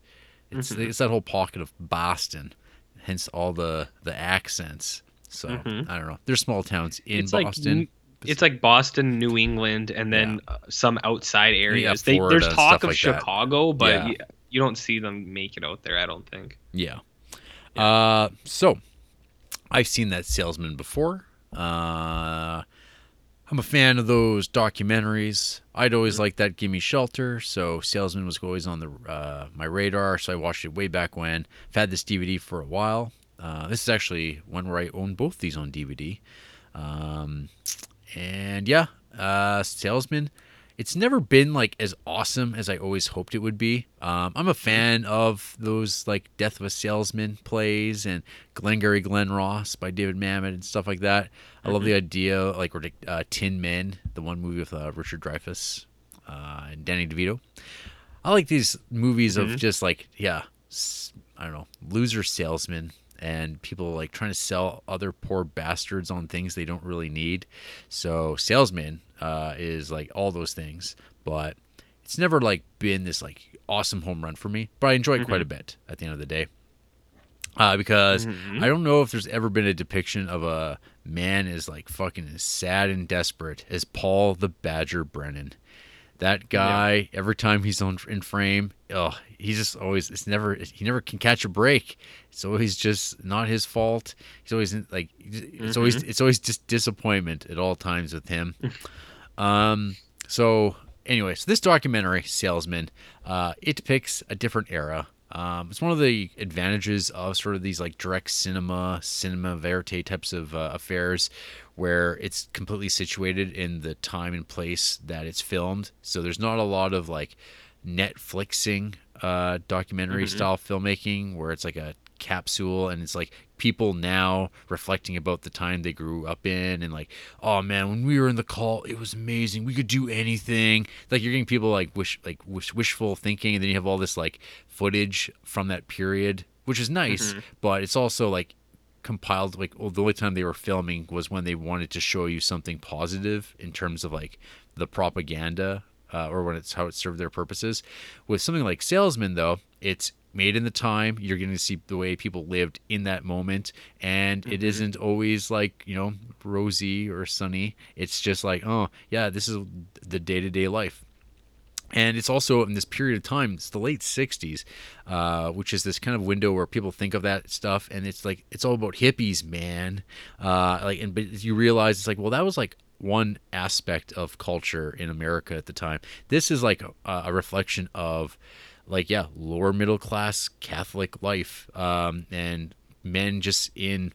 It's it's that whole pocket of Boston, hence all the the accents. So I don't know. There's small towns in it's Boston. n- it's like Boston, New England, and then uh, some outside areas. they, Florida, there's talk of like that. Chicago, but Yeah. you, don't see them make it out there. I don't think. Yeah. Uh, so I've seen that salesman before. Uh, I'm a fan of those documentaries. I'd always like that Gimme Shelter, so Salesman was always on the uh, my radar. So I watched it way back when. I've had this DVD for a while. Uh, this is actually one where I own both these on DVD. Um, and yeah, uh, Salesman. it's never been like as awesome as I always hoped it would be. Um, I'm a fan of those like Death of a Salesman plays and Glengarry Glen Ross by David Mamet and stuff like that. I love the idea, like or, uh, Tin Men, the one movie with uh, Richard Dreyfuss uh, and Danny DeVito. I like these movies of just like yeah, I don't know, loser salesmen and people like trying to sell other poor bastards on things they don't really need. So salesman uh, is like all those things, but it's never like been this like awesome home run for me. But I enjoy it quite a bit at the end of the day. Uh, because I don't know if there's ever been a depiction of a man as like fucking as sad and desperate as Paul the Badger Brennan. That guy, every time he's on in frame, oh, he's just always. It's never. He never can catch a break. It's always just not his fault. He's always in, like. It's always. It's always just disappointment at all times with him. [laughs] um. So anyway, so this documentary, Salesman, uh, it depicts a different era. Um, it's one of the advantages of sort of these like direct cinema, cinema verite types of uh, affairs, where it's completely situated in the time and place that it's filmed. So there's not a lot of like Netflixing uh, documentary style filmmaking where it's like a capsule and it's like people now reflecting about the time they grew up in and like oh man when we were in the call it was amazing. We could do anything. Like you're getting people like wish like wish, wishful thinking and then you have all this like footage from that period which is nice but it's also like compiled like well, the only time they were filming was when they wanted to show you something positive in terms of like the propaganda uh, or when it's how it served their purposes. With something like salesman though it's made in the time. You're going to see the way people lived in that moment. And it isn't always like you know rosy or sunny. It's just like oh yeah this is the day-to-day life. And it's also in this period of time it's the late 60s uh, which is this kind of window where people think of that stuff. And it's like it's all about hippies man. Uh, like and but you realize it's like well that was like one aspect of culture in america at the time. This is like a, a reflection of like yeah lower middle class catholic life um, and men just in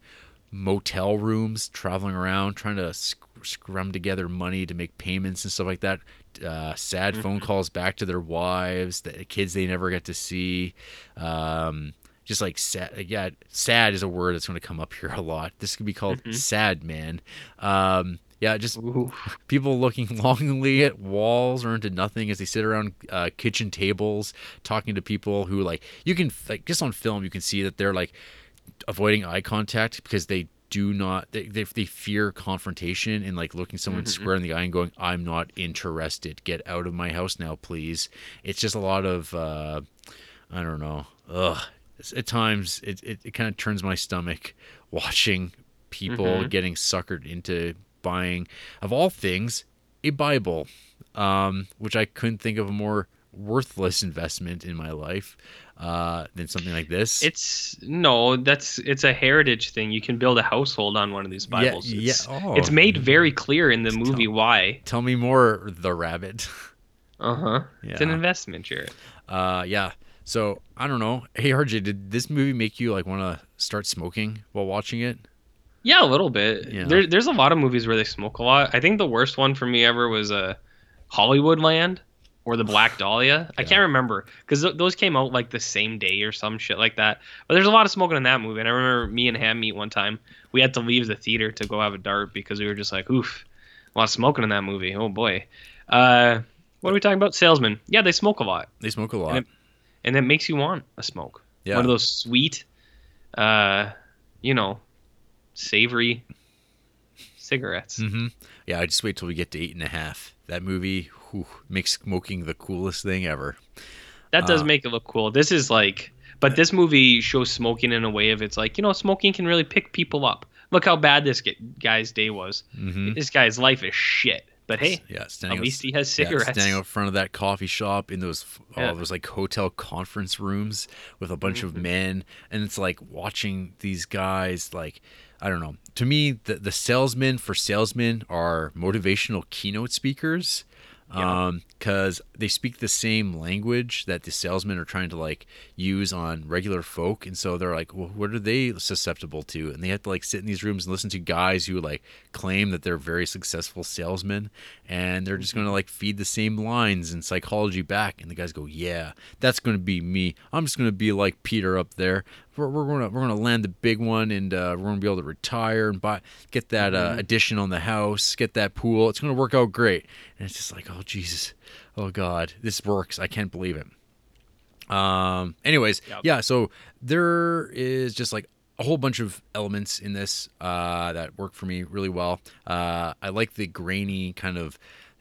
motel rooms traveling around trying to sc- scrum together money to make payments and stuff like that. Uh, sad phone calls back to their wives the kids they never get to see. Um, just like sad yeah sad is a word that's going to come up here a lot. This could be called sad man. Um, yeah just people looking [laughs] longingly at walls or into nothing as they sit around uh, kitchen tables talking to people who like you can like just on film you can see that they're like avoiding eye contact because they do not they, they, they fear confrontation and like looking someone square in the eye and going i'm not interested. Get out of my house now please. It's just a lot of uh i don't know. Ugh. At times it, it, it kind of turns my stomach watching people getting suckered into buying of all things a bible um which i couldn't think of a more worthless investment in my life uh than something like this It's no, that's it's a heritage thing. You can build a household on one of these Bibles. yeah, It's, oh. it's made very clear in the movie why. tell me more the rabbit [laughs] Uh huh. It's an Yeah. investment, Jarrett. Uh, yeah. So I don't know. Hey, RJ, did this movie make you like want to start smoking while watching it? Yeah, a little bit. Yeah. There, there's a lot of movies where they smoke a lot. I think the worst one for me ever was uh, Hollywoodland or The Black [sighs] Dahlia. I can't remember because th- those came out like the same day or some shit like that. But there's a lot of smoking in that movie. And I remember me and Ham meet one time. We had to leave the theater to go have a dart because we were just like, oof, a lot of smoking in that movie. Oh boy. Uh, what are we talking about? Salesman. Yeah, they smoke a lot, They smoke a lot. And and it makes you want a smoke. Yeah. One of those sweet, uh, you know, savory cigarettes. hmm Yeah, I just wait till we get to eight and a half. That movie whew, makes smoking the coolest thing ever. That does Uh, make it look cool. This is like, but this movie shows smoking in a way of it's like, you know, smoking can really pick people up. Look how bad this guy's day was. Mhm. This guy's life is shit. But hey, Yeah, standing at least he has yeah, cigarettes. standing out front of that coffee shop in those all Yeah. those like hotel conference rooms with a bunch of men, and it's like watching these guys like I don't know. To me, the the salesmen for salesmen are motivational keynote speakers. Yeah. Um, because they speak the same language that the salesmen are trying to like use on regular folk, and so they're like, well, what are they susceptible to? And they have to like sit in these rooms and listen to guys who like claim that they're very successful salesmen, and they're just gonna mm-hmm. like feed the same lines and psychology back, and the guys go, yeah, that's gonna be me. I'm just gonna be like Peter up there. We're, we're gonna we're gonna land the big one, and uh, we're gonna be able to retire and buy get that uh, addition on the house, get that pool. It's gonna work out great. And it's just like, oh Jesus, oh God, this works. I can't believe it. Um. Anyways, Yep. yeah. So there is just like a whole bunch of elements in this uh, that work for me really well. Uh, I like the grainy kind of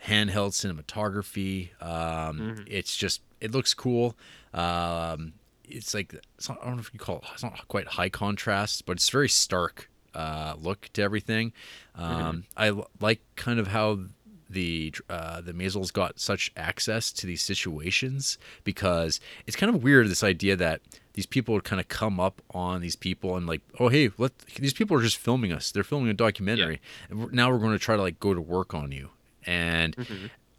handheld cinematography. Um, It's just it looks cool. Um, it's like it's not, I don't know if you call it. It's not quite high contrast, but it's very stark uh, look to everything. Um, I l- like kind of how the uh, the Maysles got such access to these situations because it's kind of weird this idea that these people would kind of come up on these people and like oh hey let these people are just filming us. They're filming a documentary. And we're, now we're going to try to like go to work on you. And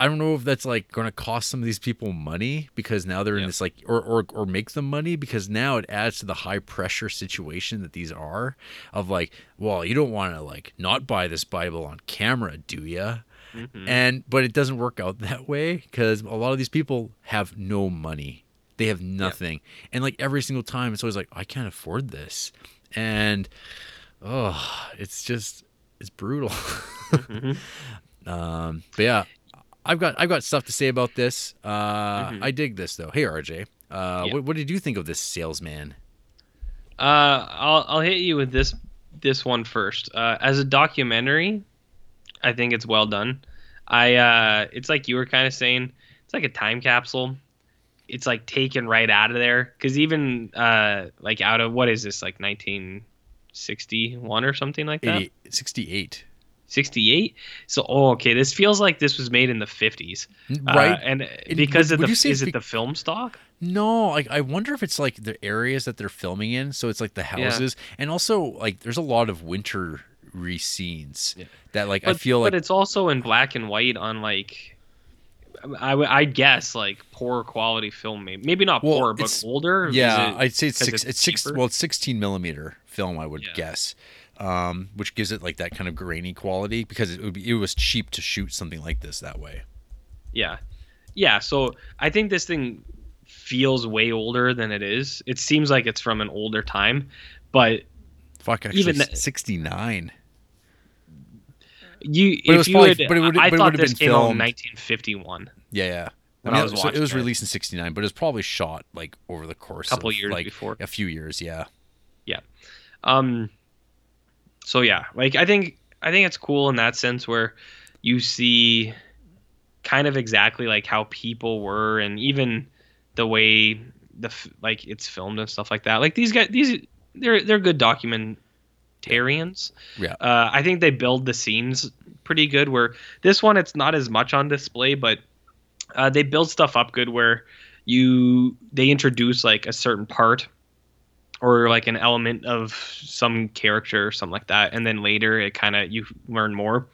I don't know if that's like going to cost some of these people money because now they're in Yeah. this like or, or or make them money because now it adds to the high pressure situation that these are of like well you don't want to like not buy this Bible on camera do ya? And but it doesn't work out [laughs] that way because a lot of these people have no money. They have nothing. And like every single time it's always like i can't afford this. And oh it's just it's brutal. [laughs] Um but yeah i've got i've got stuff to say about this uh i dig this though hey rj uh Yeah. what, what did you think of this salesman Uh, I'll I'll hit you with this this one first. Uh, as a documentary, I think it's well done. I uh, it's like you were kind of saying, it's like a time capsule. It's like taken right out of there because even uh, like out of what is this like 1961 or something like that? 68 68. So oh okay, this feels like this was made in the 50s, Uh, right and It- because would- of the is it be- the film stock? No, like I wonder if it's like the areas that they're filming in. So it's like the houses, and also like there's a lot of winter scenes that like I But- feel like but it's also in black and white on like I, I guess like poor quality film maybe maybe not Well, poor but older yeah, it I'd say it's six. It's, six. Well, it's 16 millimeter film. I would Yeah. guess, um, which gives it like that kind of grainy quality because it would be it was cheap to shoot something like this that way. yeah yeah so I think this thing feels way older than it is it seems like it's from an older time but Fuck, actually, Even that- 69. you But it was you probably- had, but it would- I but it thought have this been came out in 1951 Yeah, yeah. When I I was so it was it. released in 69, but it was probably shot like over the course Couple of years like before. a few years. Yeah. Yeah. Um, so yeah, like I think I think it's cool in that sense where you see kind of exactly like how people were and even the way the like it's filmed and stuff like that. Like these guys, these they're they're good documentarians. Yeah. Uh, I think they build the scenes pretty good. Where this one, it's not as much on display, but uh, they build stuff up good. Where you they introduce like a certain part or like an element of some character or something like that, and then later it kind of you learn more.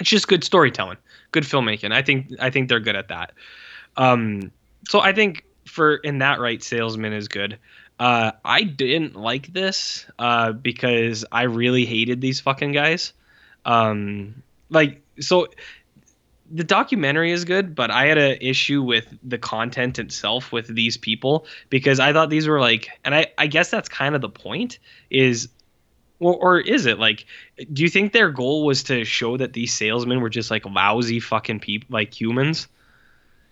It's just good storytelling, good filmmaking. I think I think they're good at that. Um, so I think for in that right, salesman is good. Uh, I didn't like this uh, because I really hated these fucking guys. Um, like so, the documentary is good, but I had an issue with the content itself with these people because I thought these were like, and I I guess that's kind of the point is. Or, or is it like do you think their goal was to show that these salesmen were just like lousy fucking people like humans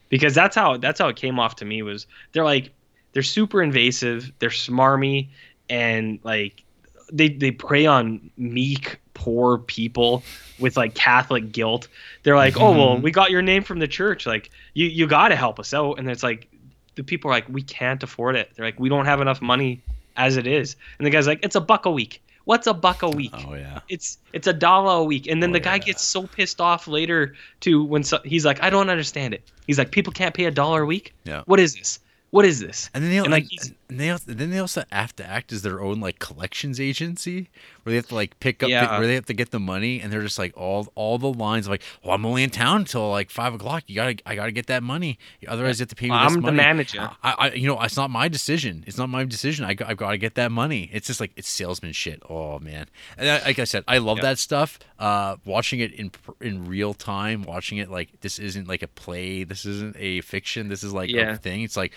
because that's how that's how it came off to me was they're like they're super invasive they're smarmy and like they they prey on meek poor people with like catholic guilt. They're like oh well mm-hmm. we got your name from the church. Like you you got to help us out. And it's like the people are like we can't afford it. They're like we don't have enough money as it is. And the guy's like it's a buck a week. What's a buck a week? Oh yeah. it's it's a dollar a week. And then Oh, the guy yeah. gets so pissed off later too when so, he's like i don't understand it. He's like people can't pay a dollar a week? Yeah. what is this? What is this? And then they And, like he's- and they also, then they also have to act as their own like collections agency, where they have to like pick up, the, Yeah. where they have to get the money, and they're just like all all the lines of like, well, I'm only in town until like five o'clock. You gotta, I gotta get that money, otherwise you have to pay me this I'm the money. manager. I, I, you know, it's not my decision. It's not my decision. I, have got to get that money. It's just like it's salesman shit. Oh man, and I, like I said, I love Yep. that stuff. Uh, watching it in in real time, watching it like this isn't like a play. This isn't a fiction. This is like Yeah. a thing. It's like,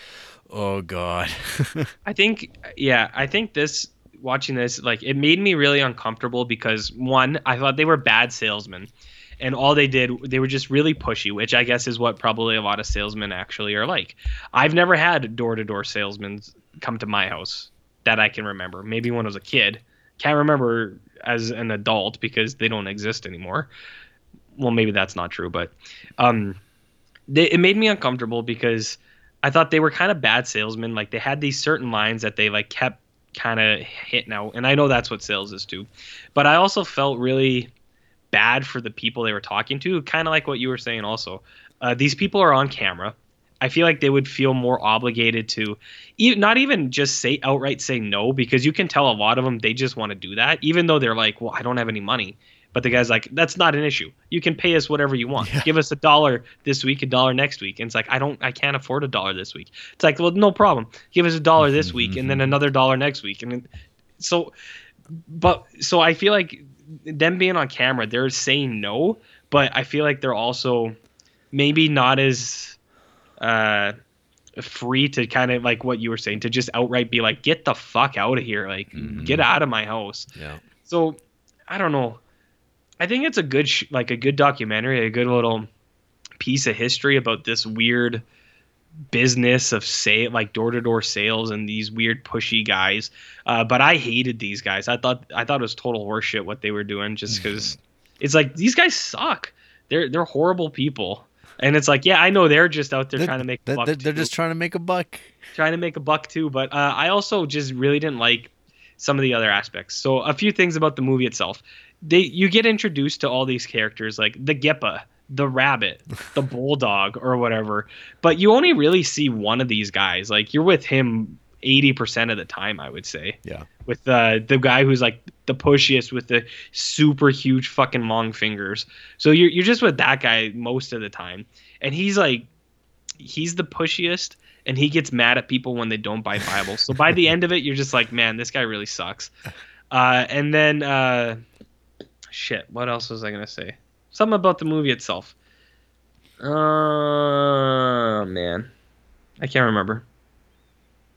oh god. [laughs] I think yeah, I think this watching this like it made me really uncomfortable because one, I thought they were bad salesmen. And all they did, they were just really pushy, which I guess is what probably a lot of salesmen actually are like. I've never had door to door salesmen come to my house that I can remember. Maybe when I was a kid. Can't remember as an adult because they don't exist anymore. Well, maybe that's not true, but um, they, it made me uncomfortable because I thought they were kind of bad salesmen. Like they had these certain lines that they like kept kind of hit now. and I know that's what sales is too. But I also felt really bad for the people they were talking to, kind of like what you were saying. Also, uh, these people are on camera. I feel like they would feel more obligated to, e- not even just say outright say no, because you can tell a lot of them they just want to do that, even though they're like, well, I don't have any money. But the guy's like, that's not an issue. You can pay us whatever you want. Give us a dollar this week, a dollar next week. And it's like, I don't, I can't afford a dollar this week. It's like, well, no problem. Give us a dollar this week, and then another dollar next week, and so, but so I feel like them being on camera, they're saying no, but I feel like they're also maybe not as uh free to kind of like what you were saying to just outright be like get the fuck out of here like get out of my house yeah. so I don't know. I think it's a good sh- like a good documentary, a good little piece of history about this weird business of say like door to door sales and these weird pushy guys. Uh, but I hated these guys. I thought I thought it was total horseshit what they were doing just because it's like these guys suck. They're they're horrible people. And it's like, yeah, I know they're just out there They're- trying to make a they're, buck they're, they're just trying to make a buck. trying to make a buck too. But uh, I also just really didn't like some of the other aspects. So a few things about the movie itself. They you get introduced to all these characters like the Gipper, the rabbit, [laughs] the bulldog, or whatever. But you only really see one of these guys. Like you're with him eighty percent of the time, I would say. Yeah. With uh, the guy who's like the pushiest with the super huge fucking long fingers. So you're you're just with that guy most of the time, and he's like he's the pushiest and he gets mad at people when they don't buy Bibles. So by the [laughs] end of it, you're just like, man, this guy really sucks. Uh, and then, uh, shit, what else was I gonna say? Something about the movie itself. Uh, man, I can't remember.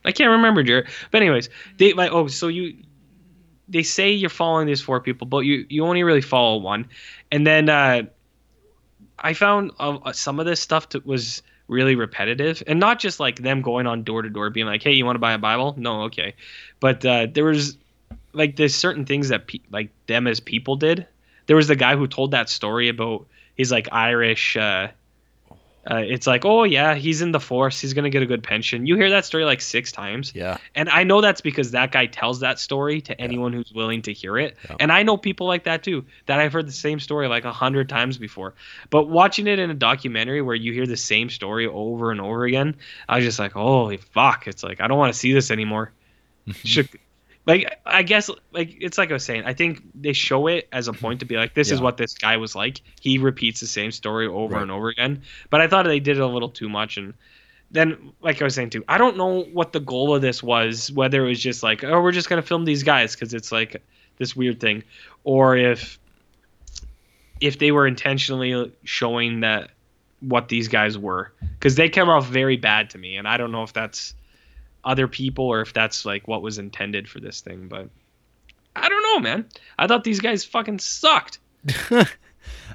I can't remember, Jarrett. But anyways, they like, oh, so you, they say you're following these four people, but you you only really follow one, and then uh, I found uh, some of this stuff was really repetitive, and not just like them going on door to door, being like, "Hey, you want to buy a Bible?" No, okay, but uh, there was like there's certain things that pe- like them as people did. There was the guy who told that story about he's like Irish. Uh, uh, it's like, oh yeah, he's in the force. He's gonna get a good pension. You hear that story like six times. Yeah. And I know that's because that guy tells that story to anyone who's willing to hear it. And I know people like that too, that I've heard the same story like a hundred times before. But watching it in a documentary where you hear the same story over and over again, I was just like, holy fuck. It's like, I don't want to see this anymore. [laughs] Should, like, I guess, like, it's like I was saying, I think they show it as a mm-hmm. point to be like, this is what this guy was like. He repeats the same story over Right. and over again. But I thought they did it a little too much. And then like I was saying too, I don't know what the goal of this was, whether it was just like, oh, we're just gonna film these guys because it's like this weird thing, or if if they were intentionally showing that what these guys were, because they came off very bad to me, and I don't know if that's other people or if that's like what was intended for this thing, but I don't know, man. I thought these guys fucking sucked. [laughs]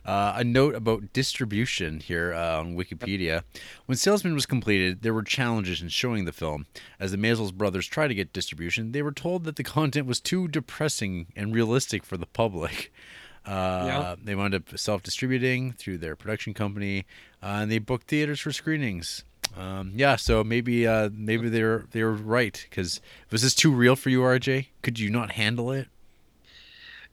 Uh, a note about distribution here uh, on Wikipedia. When Salesman was completed, there were challenges in showing the film. As the Maysles brothers tried to get distribution, they were told that the content was too depressing and realistic for the public. Uh, Yeah. They wound up self distributing through their production company, uh, and they booked theaters for screenings. Um, yeah, so maybe uh, maybe they're they're right because was this too real for you, RJ? Could you not handle it?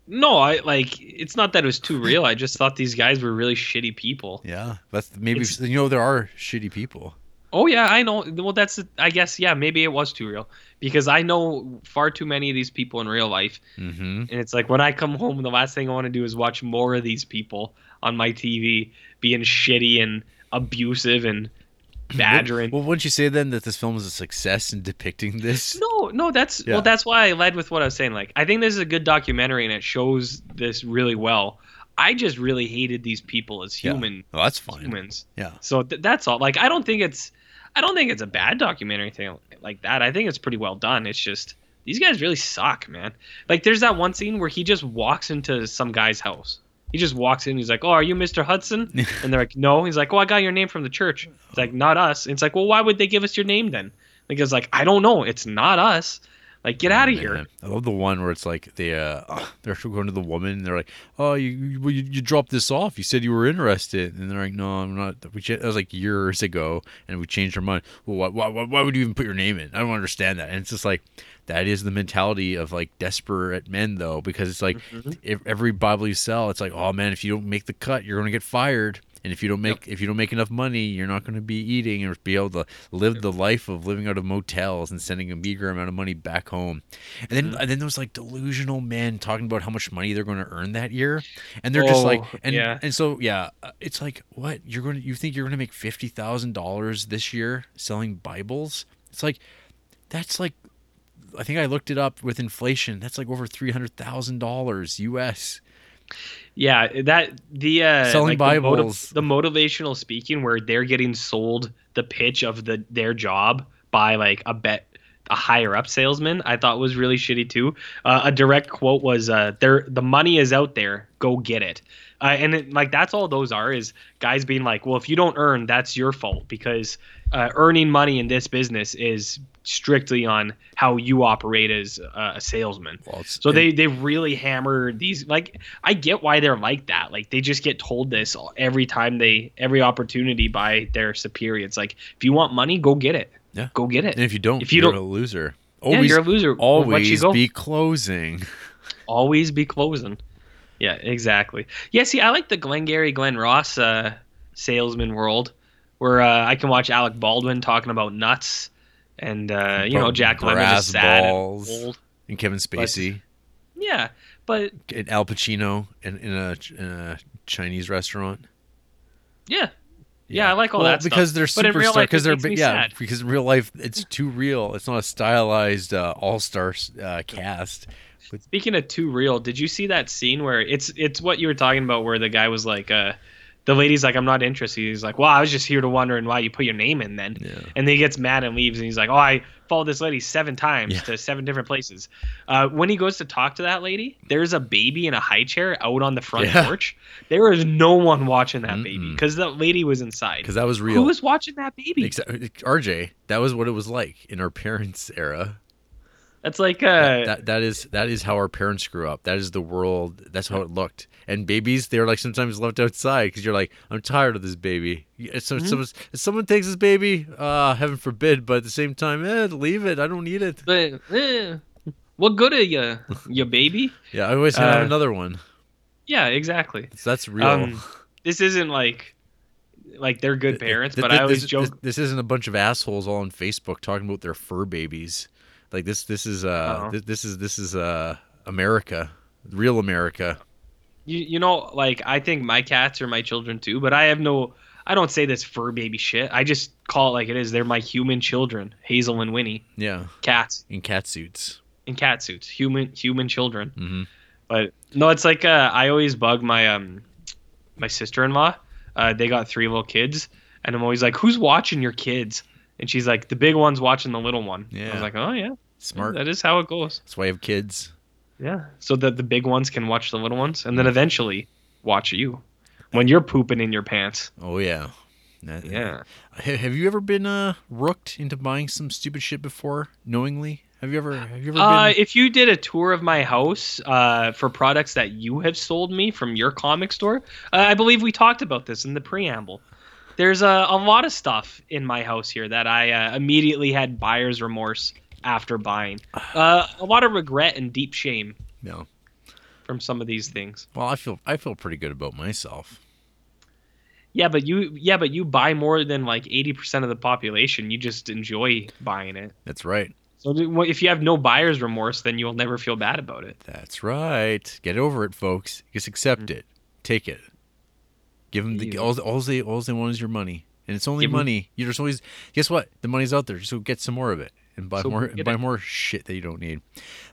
No, I like it's not that it was too real. I just thought these guys were really shitty people. Yeah, that's maybe It's- you know there are shitty people. Oh yeah, I know. Well, that's I guess yeah, maybe it was too real because I know far too many of these people in real life, Mm-hmm. and it's like when I come home, the last thing I want to do is watch more of these people on my TV being shitty and abusive and badgering. Well, wouldn't you say then that this film is a success in depicting this? No, no, that's Yeah. well, that's why I led with what I was saying. Like, I think this is a good documentary and it shows this really well. I just really hated these people as Yeah. human Well, that's fine. humans. Yeah. So th- that's all. Like, I don't think it's, I don't think it's a bad documentary thing like that. I think it's pretty well done. It's just these guys really suck, man. Like, there's that one scene where he just walks into some guy's house. He just walks in. He's like, "Oh, are you Mr. Hudson?" [laughs] And they're like, "No." He's like, "Oh, I got your name from the church." It's like, "Not us." And it's like, "Well, why would they give us your name then?" Because like, I don't know. It's not us. Like, get out of here. I love the one where it's like they uh [laughs] they're going to the woman and they're like, "Oh, you you, you dropped this off. You said you were interested." And they're like, "No, I'm not." We that was like years ago, and we changed our mind. Well, why, why why- would you even put your name in? I don't understand that. And it's just like that is the mentality of like desperate men though, because it's like if every Bible you sell, it's like, "Oh man, if you don't make the cut, you're going to get fired." And if you don't make if you don't make enough money, you're not going to be eating or be able to live the life of living out of motels and sending a meager amount of money back home. And then and then those like delusional men talking about how much money they're going to earn that year, and they're just like Oh, and yeah. and so yeah, uh, it's like what you're going to you think you're going to make fifty thousand dollars this year selling Bibles? It's like that's like I think I looked it up with inflation. That's like over three hundred thousand dollars U.S. Yeah, that the uh, Selling like, the motiv- Bibles. the, motivational speaking, where they're getting sold the pitch of the their job by like a bet a higher up salesman, I thought was really shitty too. Uh, a direct quote was, uh, "There, the money is out there. Go get it." Uh, and it, like that's all those are is guys being like, "Well, if you don't earn, that's your fault because uh, earning money in this business is strictly on how you operate as uh, a salesman." Well, So they they really hammer these like I get why they're like that. Like they just get told this every time they every opportunity by their superior. It's like if you want money, go get it. Yeah. Go get it. and if you don't, If you you're don't- a loser. yeah, Always, you're a loser. Always be closing. [laughs] Always be closing. Yeah, exactly. Yeah, see, I like the Glengarry Glen Ross uh, salesman world, where uh, I can watch Alec Baldwin talking about nuts, and uh, you know Jack Lemmon is sad balls. and old. And Kevin Spacey Yeah, but and Al Pacino in, in, a, in a Chinese restaurant. yeah, yeah, I like all well, that stuff. because they're But in real superstar. Because they're yeah. sad. Because in real life, it's too real. It's not a stylized uh, all star uh, cast. Speaking of too real, did you see that scene where it's it's what you were talking about where the guy was like uh the lady's like I'm not interested. He's like, "Well, I was just here to wondering why you put your name in then." Yeah. And then he gets mad and leaves and he's like, "Oh, I followed this lady 7 times Yeah. to seven different places." Uh when he goes to talk to that lady, there's a baby in a high chair out on the front Yeah. porch. There is no one watching that baby Mm-mm. cuz that lady was inside. Because that was real. Who was watching that baby? Exa- RJ, that was what it was like in our parents' era. That's like uh that that is that is how our parents grew up. That is the world. That's how it looked. And babies, they're like sometimes left outside because you're like, I'm tired of this baby. So, Mm-hmm. someone, someone takes this baby, uh, heaven forbid, but at the same time, eh, leave it. I don't need it. but, eh, what good are you, [laughs] you baby? Yeah, I always have Uh, another one. Yeah, exactly. So that's real. Um, this isn't like like they're good parents, Th- but th- I always this, joke. This, this isn't a bunch of assholes all on Facebook talking about their fur babies. Like this, this is uh, Uh-huh. this, this is this is uh, America, real America. You you know, like I think my cats are my children too, but I have no. I don't say this fur baby shit. I just call it like it is. They're my human children, Hazel and Winnie, Yeah, cats in cat suits. in cat suits, human human children. hmm But no, it's like uh, I always bug my um my sister in law. Uh, they got three little kids, and I'm always like, "Who's watching your kids?" And she's like, "The big one's watching the little one." Yeah. I was like, "Oh yeah, Smart. That is how it goes." That's why I have kids. Yeah. So that the big ones can watch the little ones and then eventually watch you when you're pooping in your pants. Oh yeah. That- Yeah. Ha- Have you ever been uh rooked into buying some stupid shit before knowingly? Have you ever? Have you ever Uh, been? if you did a tour of my house uh, for products that you have sold me from your comic store, uh, I believe we talked about this in the preamble. There's a, a lot of stuff in my house here that I uh, immediately had buyer's remorse after buying. Uh, a lot of regret and deep shame No. from some of these things. Well, I feel I feel pretty good about myself. Yeah, but you yeah, but you buy more than like 80% of the population. You just enjoy buying it. That's right. So if you have no buyer's remorse, then you'll never feel bad about it. That's right. Get over it, folks. Just accept it. Take it. Give them the all, all they all they want is your money, and it's only Give money. You're just always guess what? The money's out there. Just go get some more of it and buy So more and buy it. more shit that you don't need.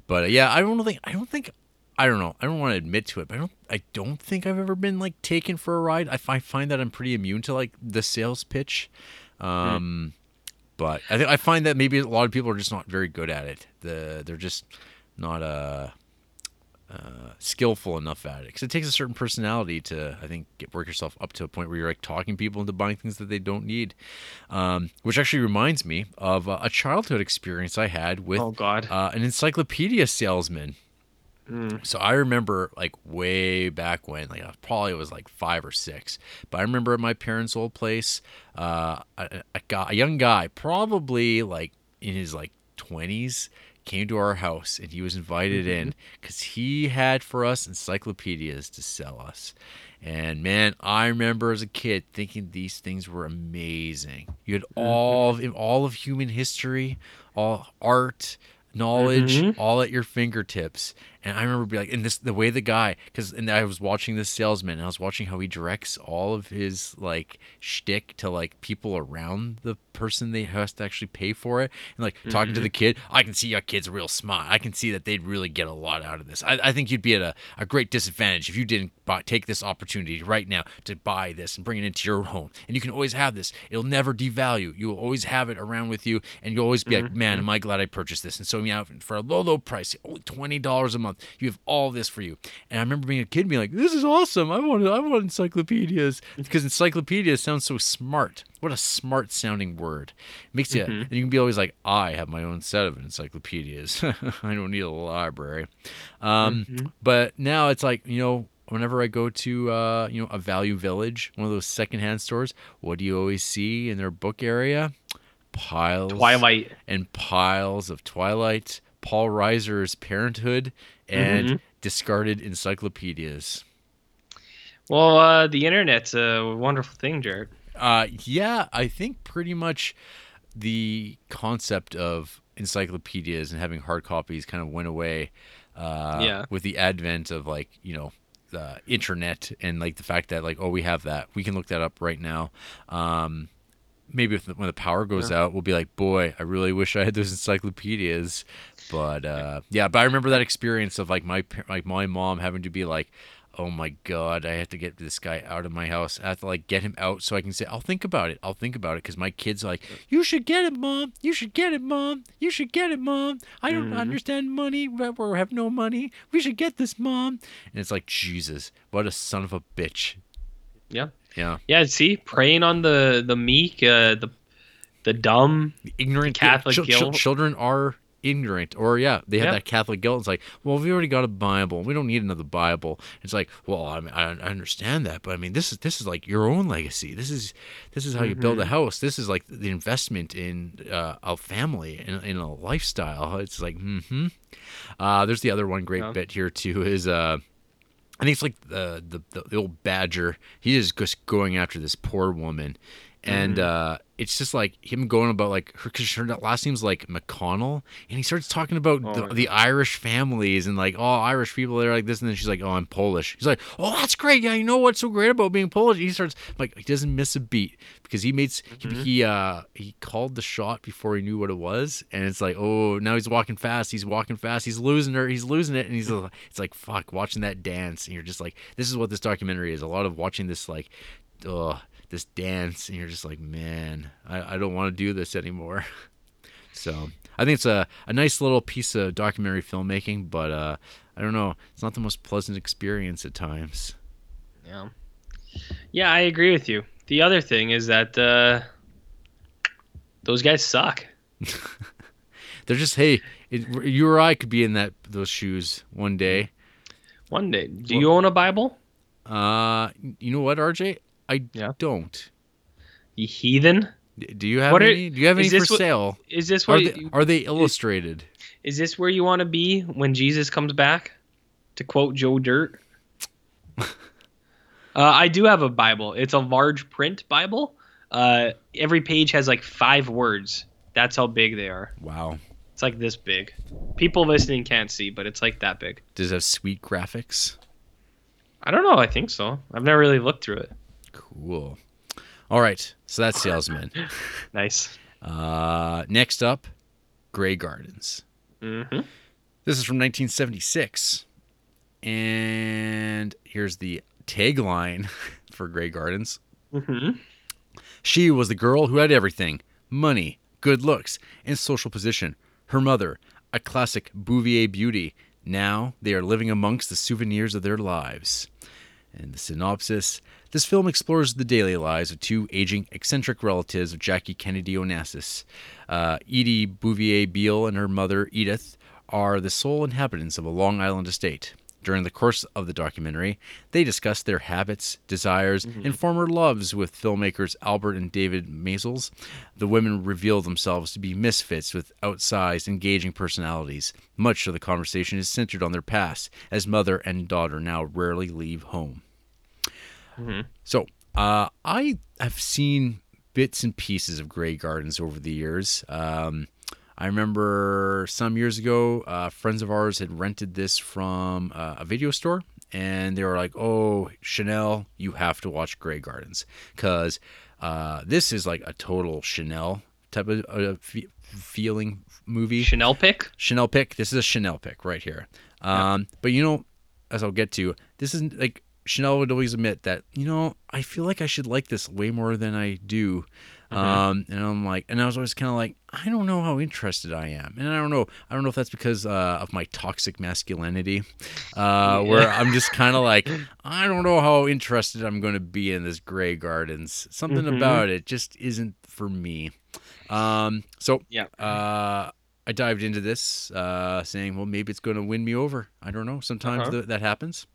But uh, yeah, I don't think I don't think I don't know. I don't want to admit to it, but I don't I don't think I've ever been like taken for a ride. I find find that I'm pretty immune to like the sales pitch. Um, but I think I find that maybe a lot of people are just not very good at it. The they're just not uh, uh, skillful enough at it because it takes a certain personality to I think get work yourself up to a point where you're like talking people into buying things that they don't need. Um, which actually reminds me of uh, a childhood experience I had with Oh God. uh, an encyclopedia salesman. Mm. So I remember like way back when, like I probably was like five or six, but I remember at my parents' old place, uh, a, a guy, a young guy, probably like in his like twenties, came to our house and he was invited in because he had for us encyclopedias to sell us. And man, I remember as a kid thinking these things were amazing. You had all of all of human history, all art, knowledge, Mhm. all at your fingertips. And I remember being like, and this the way the guy, because and I was watching this salesman, and I was watching how he directs all of his like shtick to like people around the person they has to actually pay for it, and like talking to the mm-hmm. kid. I can see your kid's real smart. I can see that they'd really get a lot out of this. I, I think you'd be at a, a great disadvantage if you didn't buy, take this opportunity right now to buy this and bring it into your home. And you can always have this. It'll never devalue. You will always have it around with you, and you'll always be like, mm-hmm. man, mm-hmm. am I glad I purchased this? And so yeah, for a low, low price, only twenty dollars a month, you have all this for you. And I remember being a kid, being like, this is awesome. I want, I want encyclopedias because encyclopedias sounds so smart. What a smart sounding word. It makes you, and you can be always like, I have my own set of encyclopedias. [laughs] I don't need a library. Um, But now it's like, you know, whenever I go to, uh, you know, a Value Village, one of those secondhand stores, what do you always see in their book area? Piles of Twilight. and piles of Twilight, Paul Reiser's Parenthood, and Mhm. discarded encyclopedias. Well, uh, the internet's a wonderful thing, Jarrett. Uh, yeah, I think pretty much the concept of encyclopedias and having hard copies kind of went away. Uh, Yeah. With the advent of like you know the internet and like the fact that like oh we have that we can look that up right now. Um, maybe if the, when the power goes out, we'll be like, boy, I really wish I had those encyclopedias. But uh, yeah, but I remember that experience of like my like my mom having to be like, oh my god, I have to get this guy out of my house. I have to like get him out so I can say, I'll think about it. I'll think about it because my kids are like, you should get it, mom. You should get it, mom. You should get it, mom. I don't understand money. We have no money. We should get this, mom. And it's like, Jesus, what a son of a bitch. Yeah. Yeah. Yeah. See, preying on the the meek, uh, the the dumb. ignorant Catholic chil- guilt. children are ignorant or yeah they have Yeah. that catholic guilt it's like well we already got a bible we don't need another bible it's like well i mean, I, I understand that but i mean this is this is like your own legacy this is this is how you build a Mm-hmm. house this is like the investment in uh, a family in, in a lifestyle it's like mm-hmm uh there's the other one great Yeah. bit here too is uh I think it's like the, the the the old badger. He is just going after this poor woman, and Mm-hmm. uh, it's just like him going about like her because her last name's like McConnell, and he starts talking about Oh the, the Irish families and like oh Irish people they're like this, and then she's like oh I'm Polish. He's like oh that's great, yeah you know what's so great about being Polish? He starts like he doesn't miss a beat because he makes Mm-hmm. he, he uh he called the shot before he knew what it was, and it's like oh now he's walking fast, he's walking fast, he's losing her, he's losing it, and he's uh, [laughs] it's like fuck watching that dance, and you're just like this is what this documentary is a lot of watching this like uh this dance, and you're just like man I, I don't want to do this anymore. [laughs] so I think it's a a nice little piece of documentary filmmaking, but uh I don't know, it's not the most pleasant experience at times. Yeah. Yeah, I agree with you. The other thing is that uh, those guys suck. [laughs] They're just hey, it, you or I could be in that those shoes one day. One day, do you own a Bible? Uh, you know what, RJ? I Yeah. don't. You heathen. Do you have What are- any? Do you have any for what- sale? Is this Are where they, are they illustrated? is this where you want to be when Jesus comes back? To quote Joe Dirt. [laughs] Uh, I do have a Bible. It's a large print Bible. Uh, every page has like five words. That's how big they are. Wow. It's like this big. People listening can't see, but it's like that big. Does it have sweet graphics? I don't know. I think so. I've never really looked through it. Cool. All right. So that's Salesman. [laughs] Nice. Uh, next up, Grey Gardens. Mm-hmm. This is from 1976. And here's the tagline [laughs] for Grey Gardens Mm-hmm. She was the girl who had everything money, good looks, and social position. Her mother, a classic Bouvier beauty. Now they are living amongst the souvenirs of their lives. And the synopsis this film explores the daily lives of two aging, eccentric relatives of Jackie Kennedy Onassis. Uh, Edie Bouvier Beale and her mother, Edith, are the sole inhabitants of a Long Island estate. During the course of the documentary, they discuss their habits, desires, and former loves with filmmakers Albert and David Maysles. The women reveal themselves to be misfits with outsized, engaging personalities. Much of the conversation is centered on their past, as mother and daughter now rarely leave home. So, uh, I have seen bits and pieces of Grey Gardens over the years. Um, I remember some years ago, uh, friends of ours had rented this from uh, a video store, and they were like, "Oh, Chanel, you have to watch Grey Gardens because uh, this is like a total Chanel type of uh, fe- feeling movie." Chanel pick. Chanel pick. This is a Chanel pick right here. Um, But you know, as I'll get to, this isn't like Chanel would always admit that you know I feel like I should like this way more than I do. Um, and I'm like, and I was always kind of like, I don't know how interested I am, and I don't know, I don't know if that's because uh, of my toxic masculinity, uh, where I'm just kind of like, I don't know how interested I'm going to be in this Grey Gardens. Something Mhm. about it just isn't for me. Um, so Yeah. uh, I dived into this, uh, saying, well, maybe it's going to win me over. I don't know. Sometimes Uh-huh. th- that happens.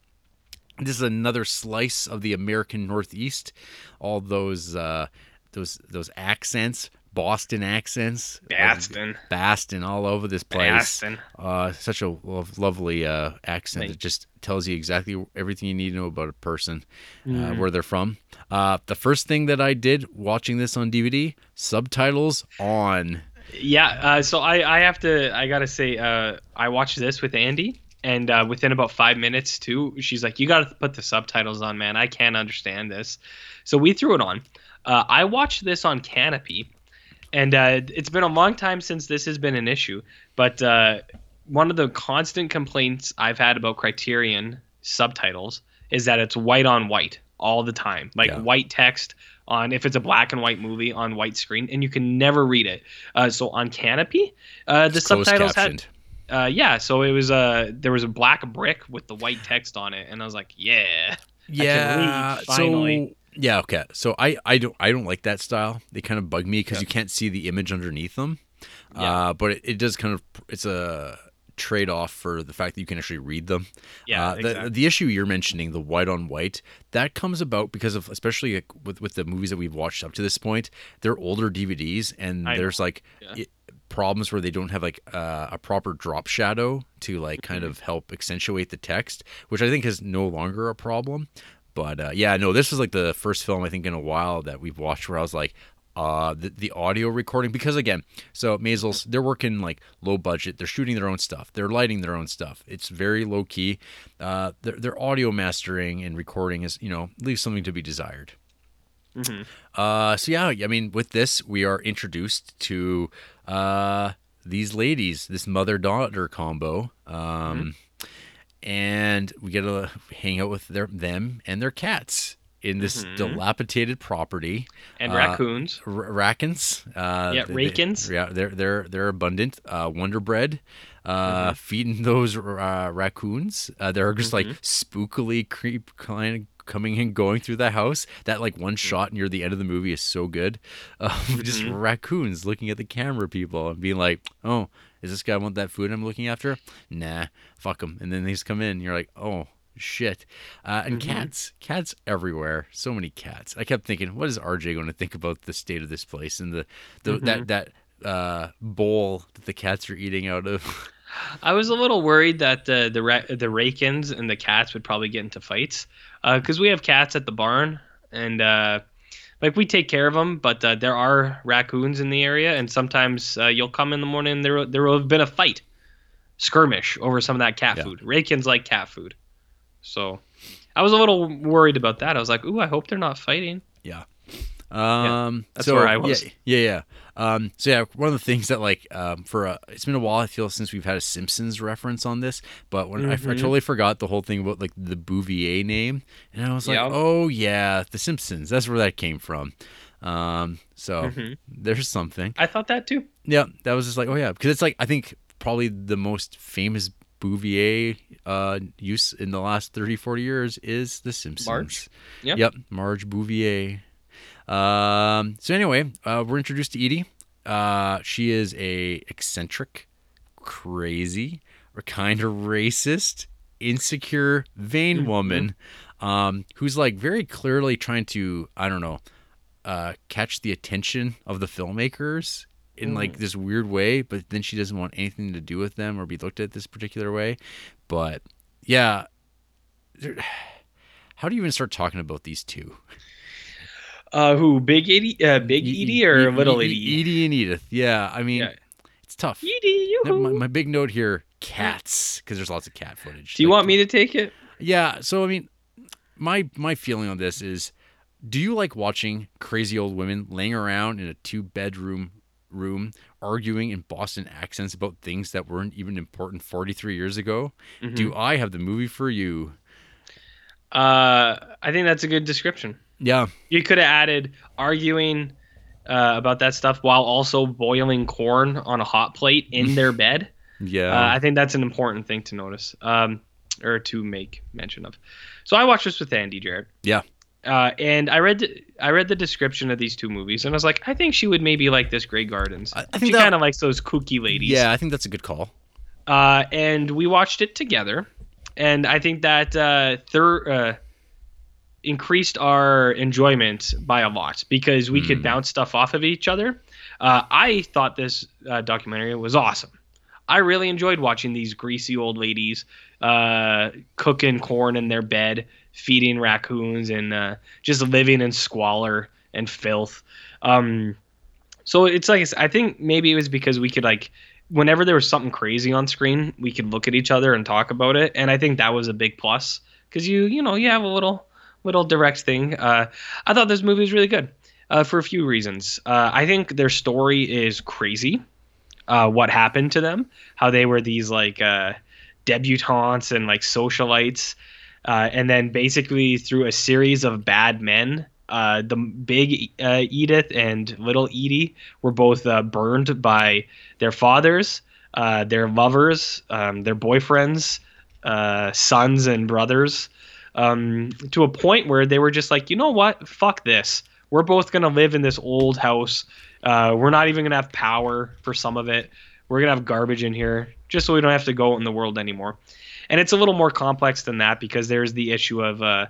This is another slice of the American Northeast. All those uh, those those accents, Boston accents, Baston. Baston, all over this place. Baston. Uh, such a lo- lovely uh, accent. Thank It just tells you exactly everything you need to know about a person, uh, Mhm. where they're from. Uh, the first thing that I did watching this on DVD, subtitles on. Yeah, uh, so I, I have to I gotta say uh, I watched this with Andy and uh, within about five minutes too she's like you gotta put the subtitles on man I can't understand this so we threw it on uh, I watched this on Kanopy and uh, it's been a long time since this has been an issue but uh, one of the constant complaints I've had about Criterion subtitles is that it's white on white all the time like Yeah. white text on if it's a black and white movie on white screen and you can never read it uh, so on Kanopy uh, the It's subtitles had uh, yeah so it was uh, there was a black brick with the white text on it and I was like yeah Yeah. read, finally. So yeah, okay. So I I don't I don't like that style. They kind of bug me because you can't see the image underneath them. Yeah. Uh, but it, it does kind of it's a trade off for the fact that you can actually read them. Yeah, Uh, the, exactly. the issue you're mentioning, the white on white, that comes about because of especially with with the movies that we've watched up to this point. They're older DVDs, and I there's like Yeah. it, problems where they don't have like uh, a proper drop shadow to like kind Mm-hmm. of help accentuate the text, which I think is no longer a problem. But uh, yeah, no, this was like the first film I think in a while that we've watched where I was like, uh, the, the audio recording because again, so Maysles they're working like low budget, they're shooting their own stuff, they're lighting their own stuff. It's very low key. Uh, their their audio mastering and recording is you know leaves something to be desired. Mhm. Uh, so yeah, I mean, with this, we are introduced to uh, these ladies, this mother daughter combo, um, and we get to hang out with their them and their cats in this Mhm. dilapidated property. and Uh, raccoons R- rackins. Uh, Yeah, they- yeah, they're they're they're abundant. Uh, Wonder Bread, uh, Mm-hmm. feeding those uh, raccoons. Uh, they're just like spookily creep kind of coming and going through the house. That like one Mm-hmm. shot near the end of the movie is so good. Uh, [laughs] Just Mhm. raccoons looking at the camera people and being like, "Oh, is this guy want that food I'm looking after? Nah, fuck him." And then they just come in. You're like, "Oh." Shit, uh, and Mhm. cats, cats everywhere. So many cats. I kept thinking, what is RJ going to think about the state of this place and the, the Mhm. that that uh, bowl that the cats are eating out of? [laughs] I was a little worried that the the ra- the Rakins and the cats would probably get into fights because we have cats at the barn and uh, like we take care of them, but uh, there are raccoons in the area, and sometimes uh, you'll come in the morning and there there will have been a fight, skirmish over some of that cat Yeah. food. Rakins like cat food, so I was a little worried about that. I was like, ooh, I hope they're not fighting. Yeah. Um, that's so, where I was. Yeah, yeah, yeah. Um, so yeah, one of the things that like um, for uh, it's been a while. I feel since we've had a Simpsons reference on this, but when I, I Mhm. totally forgot the whole thing about like the Bouvier name, and I was like, Yeah. oh yeah, the Simpsons. That's where that came from. Um, so Mhm. there's something. I thought that too. Yeah, that was just like, oh yeah, because it's like I think probably the most famous Bouvier uh, use in the last 30, 40 years is The Simpsons. Marge? Yeah. Yep, Marge Bouvier. Um, so anyway, uh, we're introduced to Edie. Uh, she is a eccentric, crazy, or kind of racist, insecure, vain Mm-hmm. woman um, who's like very clearly trying to, I don't know, uh, catch the attention of the filmmakers in Mm. like this weird way, but then she doesn't want anything to do with them or be looked at this particular way. But yeah, [sighs] how do you even start talking about these two? Uh, who? Big Edie? Uh, Big Edie or E- Little Edie? Edie and Edith. Yeah, I mean, Yeah. it's tough. Edie, My, my big note here: cats, because there's lots of cat footage. Do you Like, want me to take it? Yeah. So I mean, my my feeling on this is, do you like watching crazy old women laying around in a two bedroom room arguing in Boston accents about things that weren't even important 43 years ago? Mm-hmm. Do I have the movie for you? Uh, I think that's a good description. Yeah. You could have added arguing uh, about that stuff while also boiling corn on a hot plate in their [laughs] bed. Yeah. Uh, I think that's an important thing to notice um, or to make mention of. So I watched this with Andy Jarrett. yeah. Uh, and I read the, I read the description of these two movies, and I was like, I think she would maybe like this Grey Gardens. I- I think she that- kind of likes those kooky ladies. Yeah. I think that's a good call. Uh, and we watched it together, and I think that uh, thir- uh, increased our enjoyment by a lot because we could Mm. bounce stuff off of each other. Uh, I thought this uh, documentary was awesome. I really enjoyed watching these greasy old ladies uh, cooking corn in their bed, feeding raccoons, and uh, just living in squalor and filth. Um, so it's like I think maybe it was because we could like whenever there was something crazy on screen, we could look at each other and talk about it, and I think that was a big plus because you you know you have a little little direct thing. Uh, I thought this movie was really good uh, for a few reasons. Uh, I think their story is crazy. Uh, what happened to them? How they were these like uh, debutantes and like socialites, uh, and then basically through a series of bad men. The big Edith and little Edie were both burned by their fathers, their lovers, um, their boyfriends, sons and brothers, um, to a point where they were just like, you know what? Fuck this. We're both gonna live in this old house. Uh, we're not even gonna have power for some of it. We're gonna have garbage in here, just so we don't have to go out in the world anymore. And it's a little more complex than that because there's the issue of uh,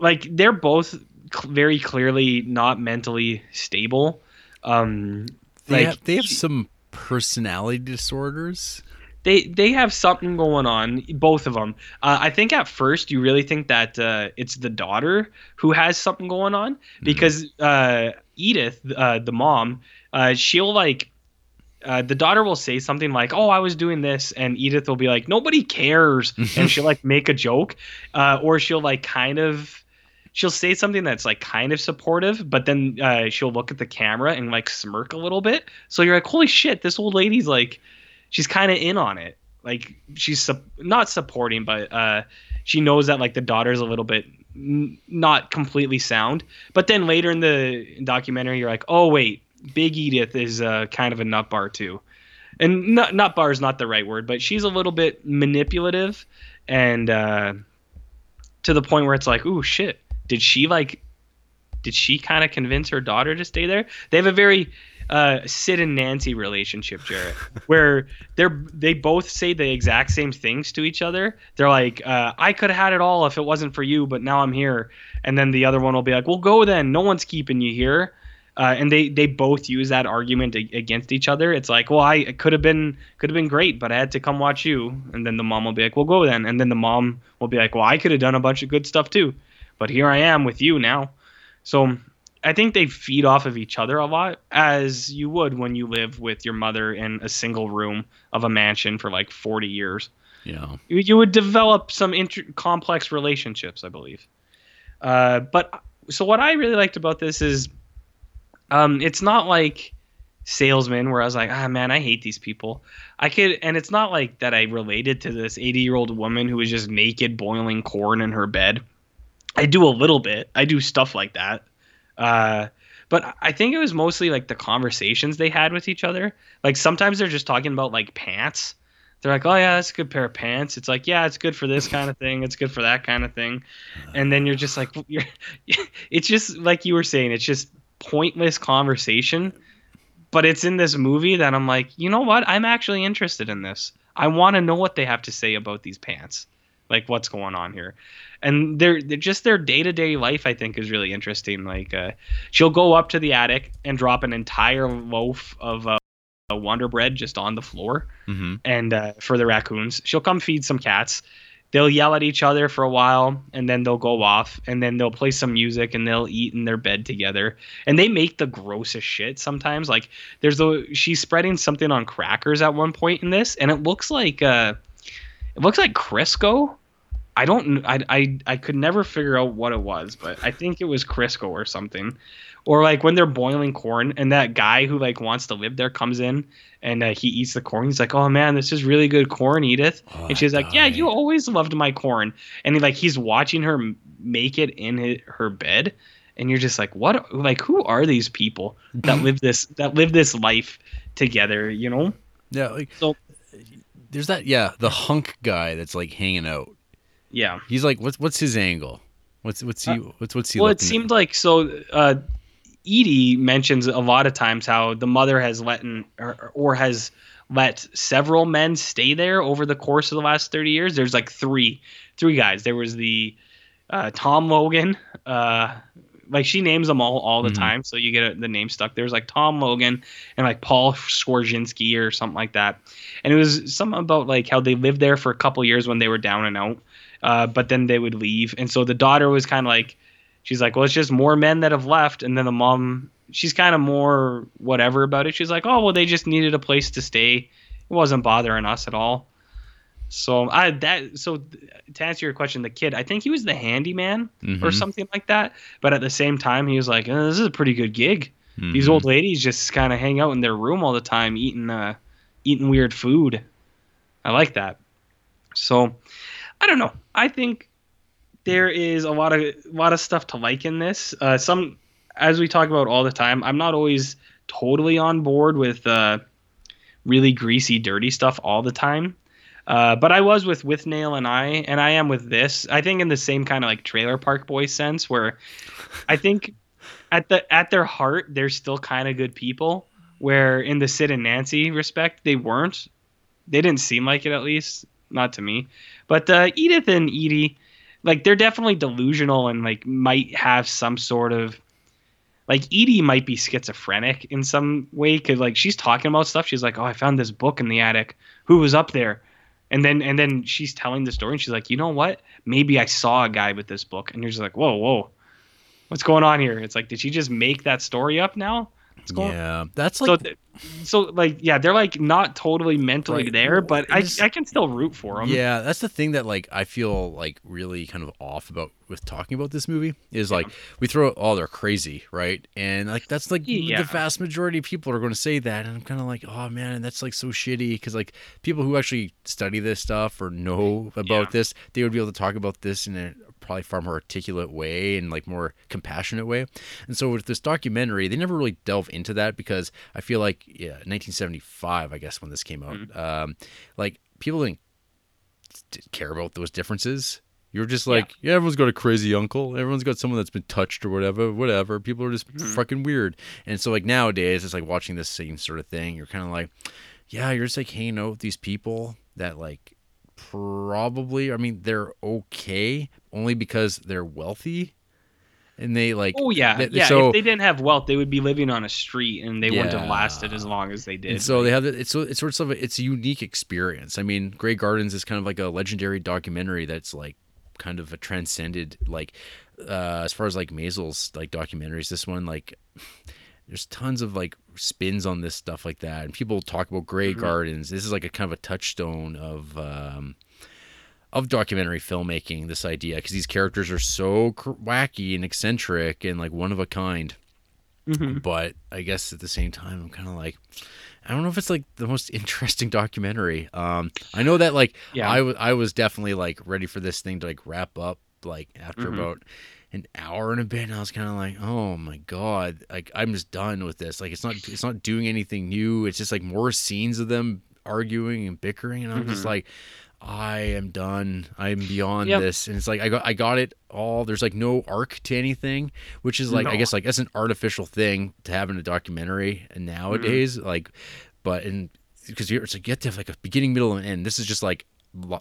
like they're both very clearly not mentally stable. Um, They, like have, they have some personality disorders. They they have something going on both of them uh, i think at first you really think that uh, it's the daughter who has something going on because uh, edith uh, the mom uh, she'll like uh, the daughter will say something like oh i was doing this and edith will be like nobody cares and she'll like make a joke uh, or she'll like kind of she'll say something that's like kind of supportive but then uh, she'll look at the camera and like smirk a little bit. So you're like holy shit this old lady's like she's kind of in on it. Like she's su- not supporting, but uh, she knows that like the daughter's a little bit n- not completely sound. But then later in the documentary, you're like, oh wait, Big Edith is uh, kind of a nut bar too, and nut nut bar is not the right word, but she's a little bit manipulative and uh, to the point where it's like, oh shit, did she like? Did she kind of convince her daughter to stay there? They have a very uh, Sid and Nancy relationship, Jarrett, where they're they both say the exact same things to each other. They're like, uh, "I could have had it all if it wasn't for you, but now I'm here." And then the other one will be like, "Well, go then. No one's keeping you here." Uh, and they they both use that argument a- against each other. It's like, well, I could have been could have been great, but I had to come watch you. And then the mom will be like, well, go then. And then the mom will be like, well, I could have done a bunch of good stuff too, but here I am with you now. So I think they feed off of each other a lot, as you would when you live with your mother in a single room of a mansion for like 40 years. Yeah. You, you would develop some inter- complex relationships, I believe. Uh, but so what I really liked about this is, um, it's not like salesman where I was like, ah man, I hate these people. I could, and it's not like that I related to this 80 year old woman who was just naked boiling corn in her bed. I do a little bit. I do stuff like that. Uh, but I think it was mostly like the conversations they had with each other. Like sometimes they're just talking about like pants. They're like, "Oh yeah, that's a good pair of pants." It's like, "Yeah, it's good for this kind of thing. It's good for that kind of thing." And then you're just like, [laughs] you're, [laughs] it's just like you were saying. It's just pointless conversation. But it's in this movie that I'm like, you know what? I'm actually interested in this. I want to know what they have to say about these pants, like what's going on here and they're, they're just their day-to-day life i think is really interesting. Like uh, she'll go up to the attic and drop an entire loaf of uh, wonder bread just on the floor. Mm-hmm. and uh, for the raccoons. She'll come feed some cats. They'll yell at each other for a while and then they'll go off and then they'll play some music and they'll eat in their bed together. And they make the grossest shit sometimes. Like there's a she's spreading something on crackers at one point in this and it looks like uh it looks like crisco I don't I, I I could never figure out what it was, but I think it was Crisco or something. Or like when they're boiling corn and that guy who like wants to live there comes in and uh, he eats the corn. He's like, "Oh man, this is really good corn, Edith." Oh, and she's like, "Yeah, you always loved my corn." And he, like he's watching her make it in hi her bed and you're just like, "What like who are these people that [laughs] live this that live this life together, you know?" Yeah. Like, So- there's that. Yeah, the hunk guy that's like hanging out. Yeah. He's like, what's what's his angle? What's what's he? What's what's he? Uh, well, it looking at? seemed like so. Uh, Edie mentions a lot of times how the mother has let in, or, or has let several men stay there over the course of the last thirty years. There's like three, three guys. There was the uh, Tom Logan. Uh, like she names them all all the Mhm. time, so you get the name stuck. There's like Tom Logan and like Paul Skorzynski or something like that. And it was something about like how they lived there for a couple years when they were down and out, uh, but then they would leave. And so the daughter was kind of like, she's like, well, it's just more men that have left. And then the mom, she's kind of more whatever about it. She's like, oh, well, they just needed a place to stay. It wasn't bothering us at all. So I that so to answer your question, the kid, I think he was the handyman or Mhm. something like that. But at the same time, he was like, "Uh, "This is a pretty good gig." These Mhm. old ladies just kind of hang out in their room all the time, eating uh, eating weird food. I like that. So I don't know. I think there is a lot of a lot of stuff to like in this. Uh, some, as we talk about all the time, I'm not always totally on board with uh, really greasy, dirty stuff all the time. Uh, but I was with with Nail and I, and I am with this. I think in the same kind of like Trailer Park Boys sense, where I think at the at their heart they're still kind of good people. Where in the Sid and Nancy respect they weren't. They didn't seem like it at least, not to me. But uh, Edith and Edie, like they're definitely delusional and like might have some sort of like Edie might be schizophrenic in some way because like she's talking about stuff. She's like, "Oh, I found this book in the attic. Who was up there?" And then and then she's telling the story and she's like, "You know what? Maybe I saw a guy with this book." And you're just like, "Whoa, whoa, what's going on here?" It's like, did she just make that story up now? Yeah, that's So, like th- so like, yeah, they're like not totally mentally Right. there, but I, I can still root for them. Yeah, that's the thing that like I feel like really kind of off about with talking about this movie is like we throw oh they're crazy, right? And like that's like Yeah. the vast majority of people are going to say that, and I'm kind of like, oh man, that's like so shitty because like people who actually study this stuff or know about Yeah. this, they would be able to talk about this in a probably far more articulate way and like more compassionate way. And so with this documentary, they never really delve into that because I feel like yeah, 1975, I guess when this came out, Mm-hmm. um, like people didn't care about those differences. You're just like, yeah. everyone's got a crazy uncle. Everyone's got someone that's been touched or whatever, whatever. People are just Mm-hmm. fucking weird. And so like nowadays, it's like watching this same sort of thing. You're kind of like, yeah, you're just like hanging out with these people that like probably, I mean, they're okay only because they're wealthy. and they like Oh yeah, they- yeah. so if they didn't have wealth, they would be living on a street, and they wouldn't have lasted as long as they did. And so they have it- it's so it's sort of a, it's a unique experience. I mean, Grey Gardens is kind of like a legendary documentary that's like kind of a transcended like uh as far as like Maysles like documentaries. This one like [sighs] there's tons of like spins on this stuff like that, and people talk about Grey Mhm. Gardens. This is like a kind of a touchstone of. um of documentary filmmaking, this idea, because these characters are so cr- wacky and eccentric and like one of a kind Mhm. but I guess at the same time, I'm kind of like, I don't know if it's like the most [laughs] interesting documentary. Um, I know that like Yeah. I was I was definitely like ready for this thing to like wrap up like after Mhm. about an hour and a bit. And I was kind of like, oh my god, like I'm just done with this. Like it's not it's not doing anything new. It's just like more scenes of them arguing and bickering, and I'm just Mhm. like. I am done. I'm beyond Yep. this, and it's like I got I got it all. There's like no arc to anything, which is like I guess like that's an artificial thing to have in a documentary nowadays. Like, but in because you're it's like you have to have like a beginning, middle, and end. This is just like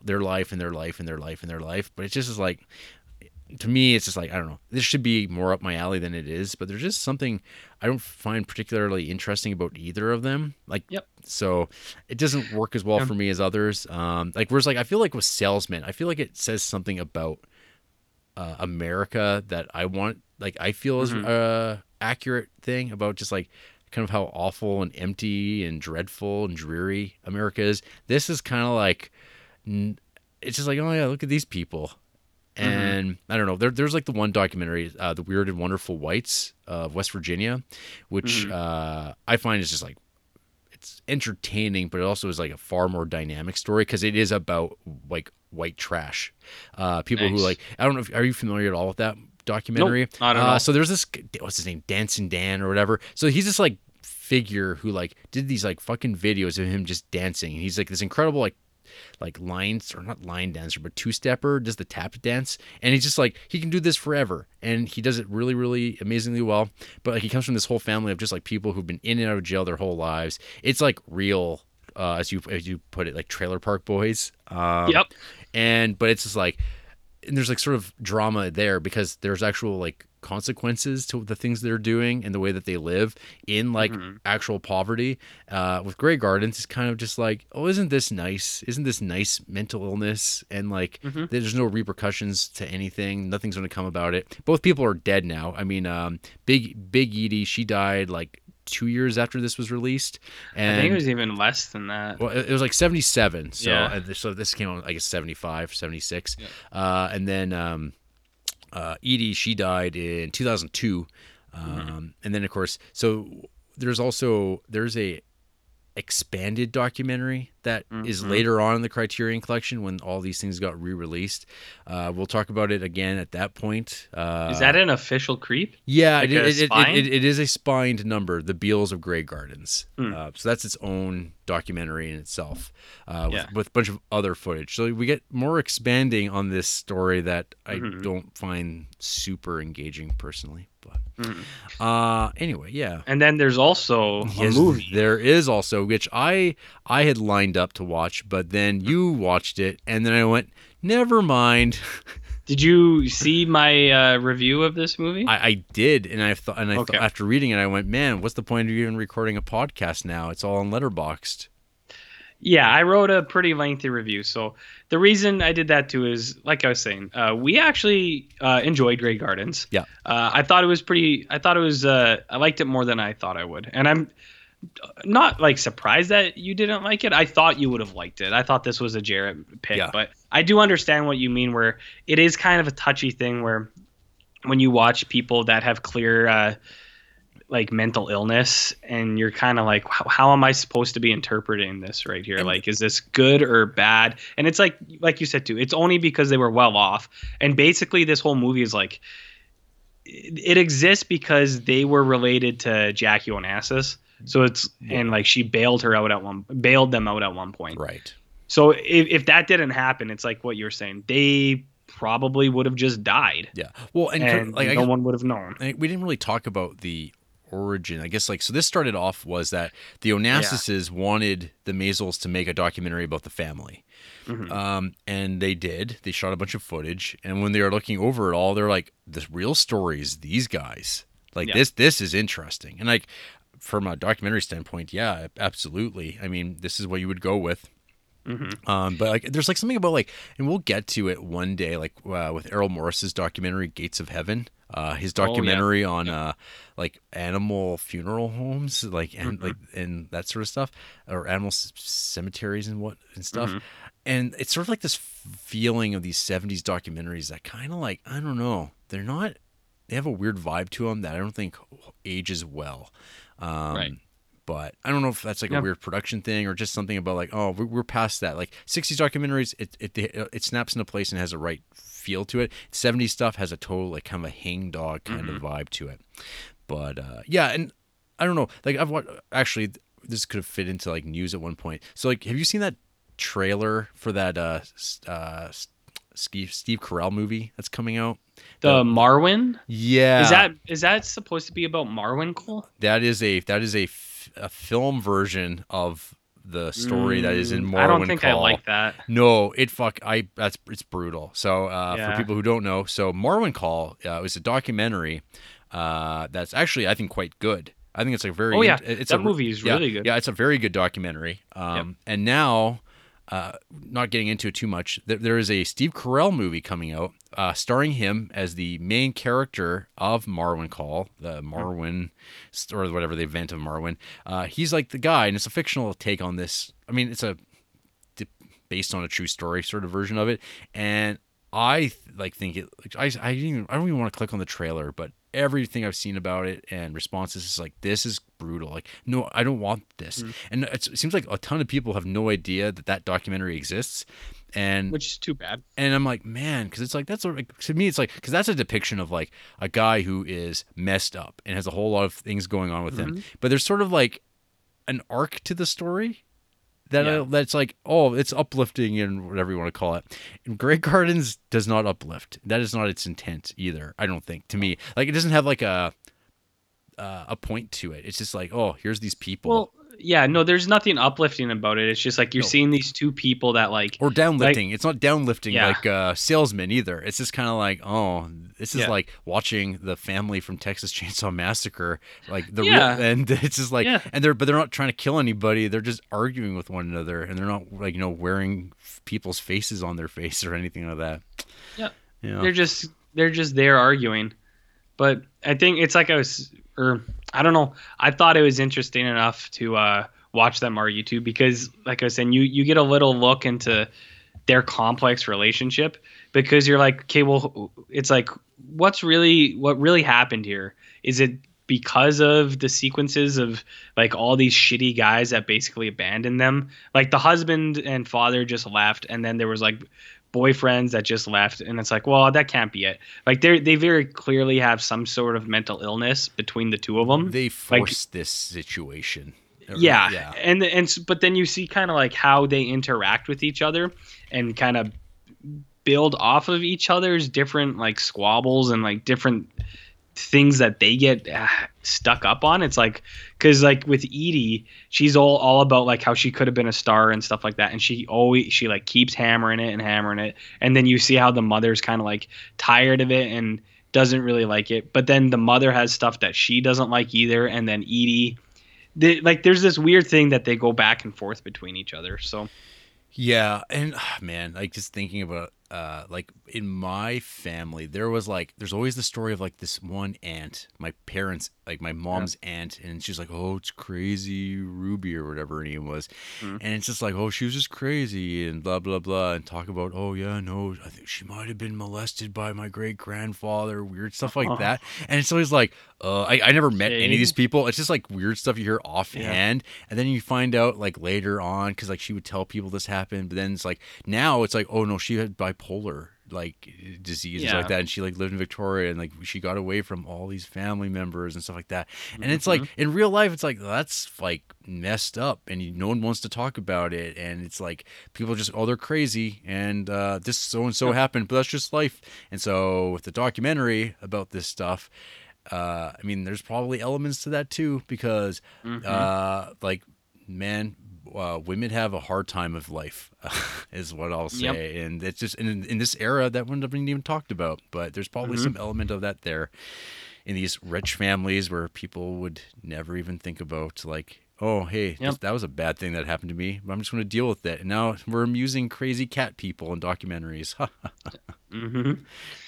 their life and their life and their life and their life. But it just is like to me, it's just like I don't know. This should be more up my alley than it is. But there's just something I don't find particularly interesting about either of them. Like, Yep. So it doesn't work as well Yeah. for me as others. Um, like whereas like I feel like with Salesman, I feel like it says something about uh, America that I want. Like I feel is Mhm. a accurate thing about just like kind of how awful and empty and dreadful and dreary America is. This is kind of like n- it's just like oh yeah, look at these people. And I don't know. There, there's like the one documentary, uh, "The Weird and Wonderful Whites" of West Virginia, which Mhm. uh, I find is just like it's entertaining, but it also is like a far more dynamic story because it is about like white trash. Uh, people who like I don't know. If, are you familiar at all with that documentary? not at uh, all. So there's this what's his name, Dancing Dan or whatever. So he's this like figure who like did these like fucking videos of him just dancing. And he's like this incredible like like lines or not line dancer but two stepper does the tap dance. And he's just like he can do this forever. And he does it really really amazingly well. But like he comes from this whole family of just like people who've been in and out of jail their whole lives. It's like real uh, as you as you put it like trailer park boys. Um, Yep. and but it's just like and there's like sort of drama there because there's actual like consequences to the things they're doing and the way that they live in like Mhm. actual poverty. Uh, with Grey Gardens, it's kind of just like, oh, isn't this nice? Isn't this nice mental illness? And like, Mhm. there's no repercussions to anything. Nothing's going to come about it. Both people are dead now. I mean, um, Big Big Edie, she died like two years after this was released. And I think it was even less than that. well, it it was like 77. So, Yeah. uh, so this came out, I guess, 75, 76. Yeah. Uh, and then um, uh, Edie, she died in 2002. Um, Mm-hmm. And then, of course, so there's also, there's a expanded documentary that is Mhm. later on in the Criterion Collection when all these things got re-released. Uh, we'll talk about it again at that point. Uh, Is that an official creep? yeah, Like it, it, it, it, is a spined number, The Beales of Grey Gardens. Hmm. Uh, so that's its own documentary in itself uh, with, Yeah. with a bunch of other footage. So we get more expanding on this story that I Mhm. don't find super engaging personally. But Mhm. uh, anyway, yeah. And then there's also Yes, a movie. There is also which I I had lined up to watch, but then you watched it, and then I went, never mind. [laughs] Did you see my uh, review of this movie? I, I did, and I thought, and I Okay. thought after reading it, I went, man, what's the point of even recording a podcast now? It's all on Letterboxd. Yeah, I wrote a pretty lengthy review. So the reason I did that too is, like I was saying, uh, we actually uh, enjoyed Grey Gardens. Yeah. Uh, I thought it was pretty. I thought it was. Uh, I liked it more than I thought I would, and I'm not like surprised that you didn't like it. I thought you would have liked it. I thought this was a Jarrett pick, Yeah. but I do understand what you mean. Where it is kind of a touchy thing where when you watch people that have clear. Like mental illness and you're kind of like how, how am i supposed to be interpreting this right here? Like is this good or bad? And it's like like you said too it's only because they were well off. And basically this whole movie is like it, it exists because they were related to jackie onassis. So it's and like she bailed her out at one bailed them out at one point. Right. so if, if that didn't happen it's like what you're saying they probably would have just died. Yeah. Well, and, and like no guess- one would have known. We didn't really talk about the origin. I guess like so. This started off was that the Onassis wanted the Maysles to make a documentary about the family, Mhm. um, and they did. They shot a bunch of footage, and when they were looking over it all, they're like, "The real story is these guys. Like Yeah. this. This is interesting." And like from a documentary standpoint, yeah, absolutely. I mean, this is what you would go with. Mhm. Um, but like, there's like something about like, and we'll get to it one day, like uh, with Errol Morris's documentary "Gates of Heaven," uh, his Oh, yeah. documentary on uh, like animal funeral homes, like and Mhm. like and that sort of stuff, or animal c- cemeteries and what and stuff. Mhm. And it's sort of like this feeling of these '70s documentaries that kind of like I don't know, they're not. They have a weird vibe to them that I don't think ages well. Um, Right. But I don't know if that's like Yeah. a weird production thing or just something about like, oh, we're, we're past that. Like 60s documentaries, it, it it snaps into place and has a right feel to it. 70s stuff has a total like kind of a hang dog kind of vibe to it. But uh, yeah, and I don't know. Like I've watched actually this could have fit into like news at one point. So like, have you seen that trailer for that uh, uh, Steve Steve Carell movie that's coming out? The Marwen Yeah, is that is that supposed to be about Marwencol? that is a that is a, f- a film version of the story that is in Mm, Morrowind I don't think I Call. like that. No, it fuck I that's it's brutal. So uh, Yeah. for people who don't know, so Marwencol uh, was a documentary uh, that's actually I think quite good. I think it's a very Oh, yeah. it's That a, movie is yeah, really good. Yeah, it's a very good documentary. Um, and now. Uh, not getting into it too much. There, there is a Steve Carell movie coming out, uh, starring him as the main character of Marwencol, the Marwen, or whatever the event of Marwen. Uh, he's like the guy, and it's a fictional take on this. I mean, it's a based on a true story sort of version of it, and I like think it. Like, I I didn't even, I don't even want to click on the trailer, but everything I've seen about it and responses is like this is brutal. Like no, I don't want this. Mm-hmm. And it's, it seems like a ton of people have no idea that that documentary exists, and Which is too bad. and I'm like, man, because it's like that's a, like, to me, it's like because that's a depiction of like a guy who is messed up and has a whole lot of things going on with him. Mm-hmm. But there's sort of like an arc to the story that Yeah. that's like, oh, it's uplifting and whatever you want to call it. And Grey Gardens does not uplift. That is not its intent either. I don't think. To me, like it doesn't have like a uh, a point to it. It's just like, oh, here's these people. Well, yeah, no, there's nothing uplifting about it. It's just like you're No. seeing these two people that like or downlifting. it's not downlifting Yeah. like uh, salesman either. It's just kind of like, oh, this is Yeah. like watching the family from Texas Chainsaw Massacre, like the Yeah. real, and [laughs] it's just like, Yeah. and they're but they're not trying to kill anybody. They're just arguing with one another, and they're not like you know wearing people's faces on their face or anything like that. Yeah. You know? they're just they're just there arguing. But I think it's like I was or I don't know. I thought it was interesting enough to uh watch them argue too because like I was saying, you you get a little look into their complex relationship because you're like, okay, well it's like what's really what really happened here? Is it because of the sequences of like all these shitty guys that basically abandoned them? Like the husband and father just left and then there was like boyfriends that just left and it's like well that can't be it like they they very clearly have some sort of mental illness between the two of them they like- forced this situation. Yeah, yeah. and and s- but then you see kind of like how they interact with each other and kind of build off of each other's different like squabbles and like different things that they get uh, stuck up on. It's like because like with edie she's all all about like how she could have been a star and stuff like that. And she always she like keeps hammering it and hammering it. And then you see how the mother's kind of like tired of it and doesn't really like it. But then the mother has stuff that she doesn't like either. And then edie they, like there's this weird thing that they go back and forth between each other. So Yeah, and ah, man, like just thinking about uh like in my family, there was like there's always the story of like this one aunt, my parents, like my mom's aunt, and she's like, Oh, it's crazy Ruby or whatever her name was. Mhm. And it's just like, Oh, she was just crazy and blah blah blah and talk about, Oh yeah, no, I think she might have been molested by my great grandfather, weird stuff like Uh-huh. that. And it's always like, uh I, I never met any of these people. It's just like weird stuff you hear offhand and then you find out like later on because like she would tell people this happened but then it's like now it's like oh no she had bipolar like diseases Yeah. like that. And she like lived in victoria and like she got away from all these family members and stuff like that. And it's like in real life it's like that's like messed up and you, no one wants to talk about it. And it's like people just oh they're crazy and uh this so and so happened but that's just life. And so with the documentary about this stuff uh, I mean, there's probably elements to that too because, Mhm. uh, like, man, uh, women have a hard time of life, [laughs] is what I'll Yep. say, and it's just in, in this era that wouldn't have been even talked about. But there's probably Mhm. some element of that there in these rich families where people would never even think about like. Oh, hey, this- that was a bad thing that happened to me. But I'm just going to deal with it. And now we're amusing crazy cat people in documentaries. [laughs] hmm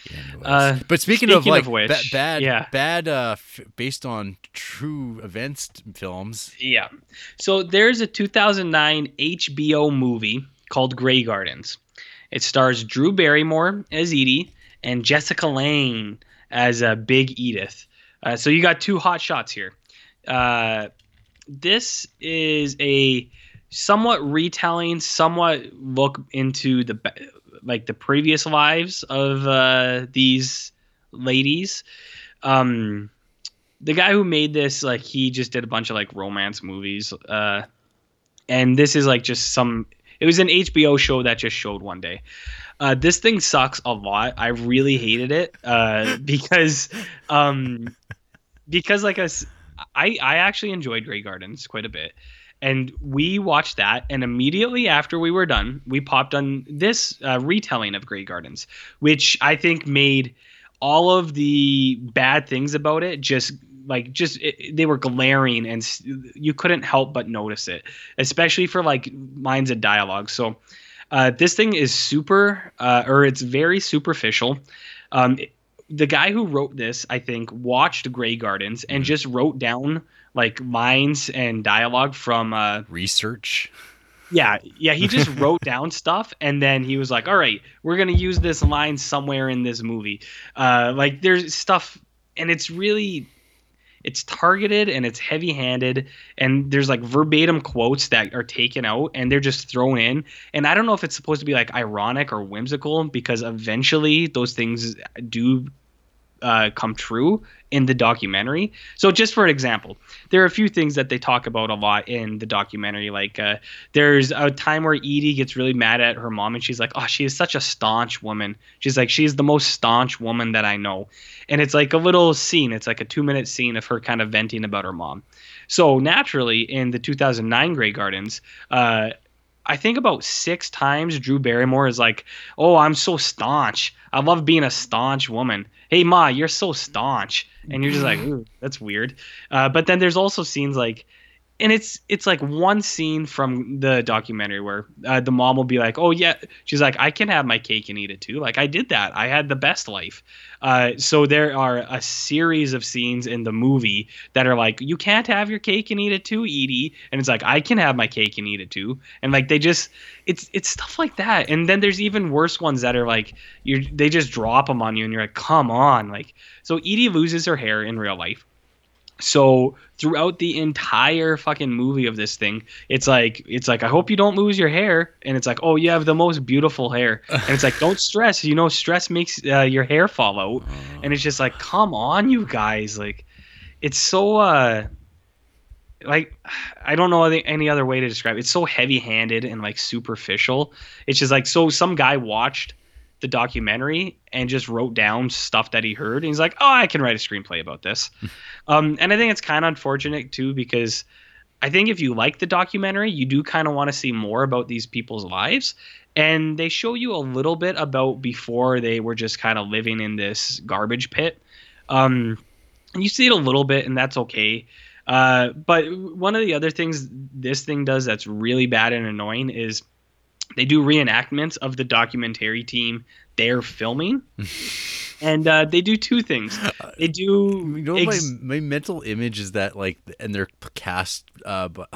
Anyways. Uh, but speaking, of like of which, ba- bad, yeah. bad, uh, f- based on true events films. Yeah. So there's a 2009 HBO movie called Grey Gardens. It stars Drew Barrymore as Edie and Jessica Lange as uh, Big Edith. Uh, so you got two hot shots here. Uh, this is a somewhat retelling, somewhat look into the like the previous lives of uh, these ladies. Um, the guy who made this like he just did a bunch of like romance movies uh and this is like just some it was an hbo show that just showed one day. Uh this thing sucks a lot. I really hated it uh [laughs] because um because like us i i actually enjoyed Grey Gardens quite a bit and we watched that and immediately after we were done we popped on this uh, retelling of Grey Gardens which i think made all of the bad things about it just like just it, they were glaring and you couldn't help but notice it especially for like lines of dialogue. So uh, this thing is super uh, or it's very superficial. Um, it- the guy who wrote this i think watched Grey Gardens and just wrote down like lines and dialogue from uh, Research. yeah, yeah, he just [laughs] wrote down stuff and then he was like, "All right, we're going to use this line somewhere in this movie." Uh like there's stuff and it's really it's targeted and it's heavy-handed and there's like verbatim quotes that are taken out and they're just thrown in and I don't know if it's supposed to be like ironic or whimsical because eventually those things do uh, come true in the documentary. So, just for an example, there are a few things that they talk about a lot in the documentary. Like, uh, there's a time where Edie gets really mad at her mom, and she's like, "Oh, she is such a staunch woman." She's like, "She's the most staunch woman that I know," and it's like a little scene. It's like a two-minute scene of her kind of venting about her mom. So naturally, in the 2009 Grey Gardens, uh, I think about six times Drew Barrymore is like, "Oh, I'm so staunch. I love being a staunch woman." Hey, ma, you're so staunch, and you're just like, Ooh, "That's weird." Uh, but then there's also scenes like, and it's it's like one scene from the documentary where uh, the mom will be like, "Oh yeah," she's like, "I can have my cake and eat it too." Like I did that. I had the best life. Uh, so there are a series of scenes in the movie that are like, "You can't have your cake and eat it too, Edie," and it's like, "I can have my cake and eat it too," and like they just, it's it's stuff like that. And then there's even worse ones that are like, you they just drop them on you, and you're like, "Come on!" Like so, Edie loses her hair in real life. So throughout the entire fucking movie of this thing, it's like it's like I hope you don't lose your hair, and it's like oh you have the most beautiful hair, [laughs] and it's like don't stress, you know stress makes uh, your hair fall out, and it's just like come on you guys, like it's so uh like I don't know any- other way to describe it. It's so heavy-handed and like superficial. It's just like so some guy watched the documentary and just wrote down stuff that he heard. And he's like oh i can write a screenplay about this. Um, and i think it's kind of unfortunate too because i think if you like the documentary you do kind of want to see more about these people's lives. And they show you a little bit about before they were just kind of living in this garbage pit. Um, and you see it a little bit and that's okay. Uh, but one of the other things this thing does that's really bad and annoying is they do reenactments of the documentary team they're filming [laughs] and uh, they do two things they do You know, ex- my, my mental image is that like, and they're cast, uh, [laughs] and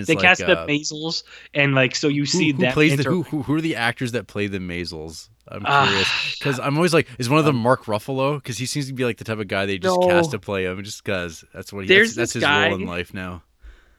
it's they like, cast the uh, Maysles, and like so you who, see who them plays inter- who, who who are the actors that play the Maysles? I'm Ah, curious because I'm always like, is one of them Mark Ruffalo? Because he seems to be like the type of guy they just No. cast to play him, just because that's what he. There's that's, that's his guy- role in life now.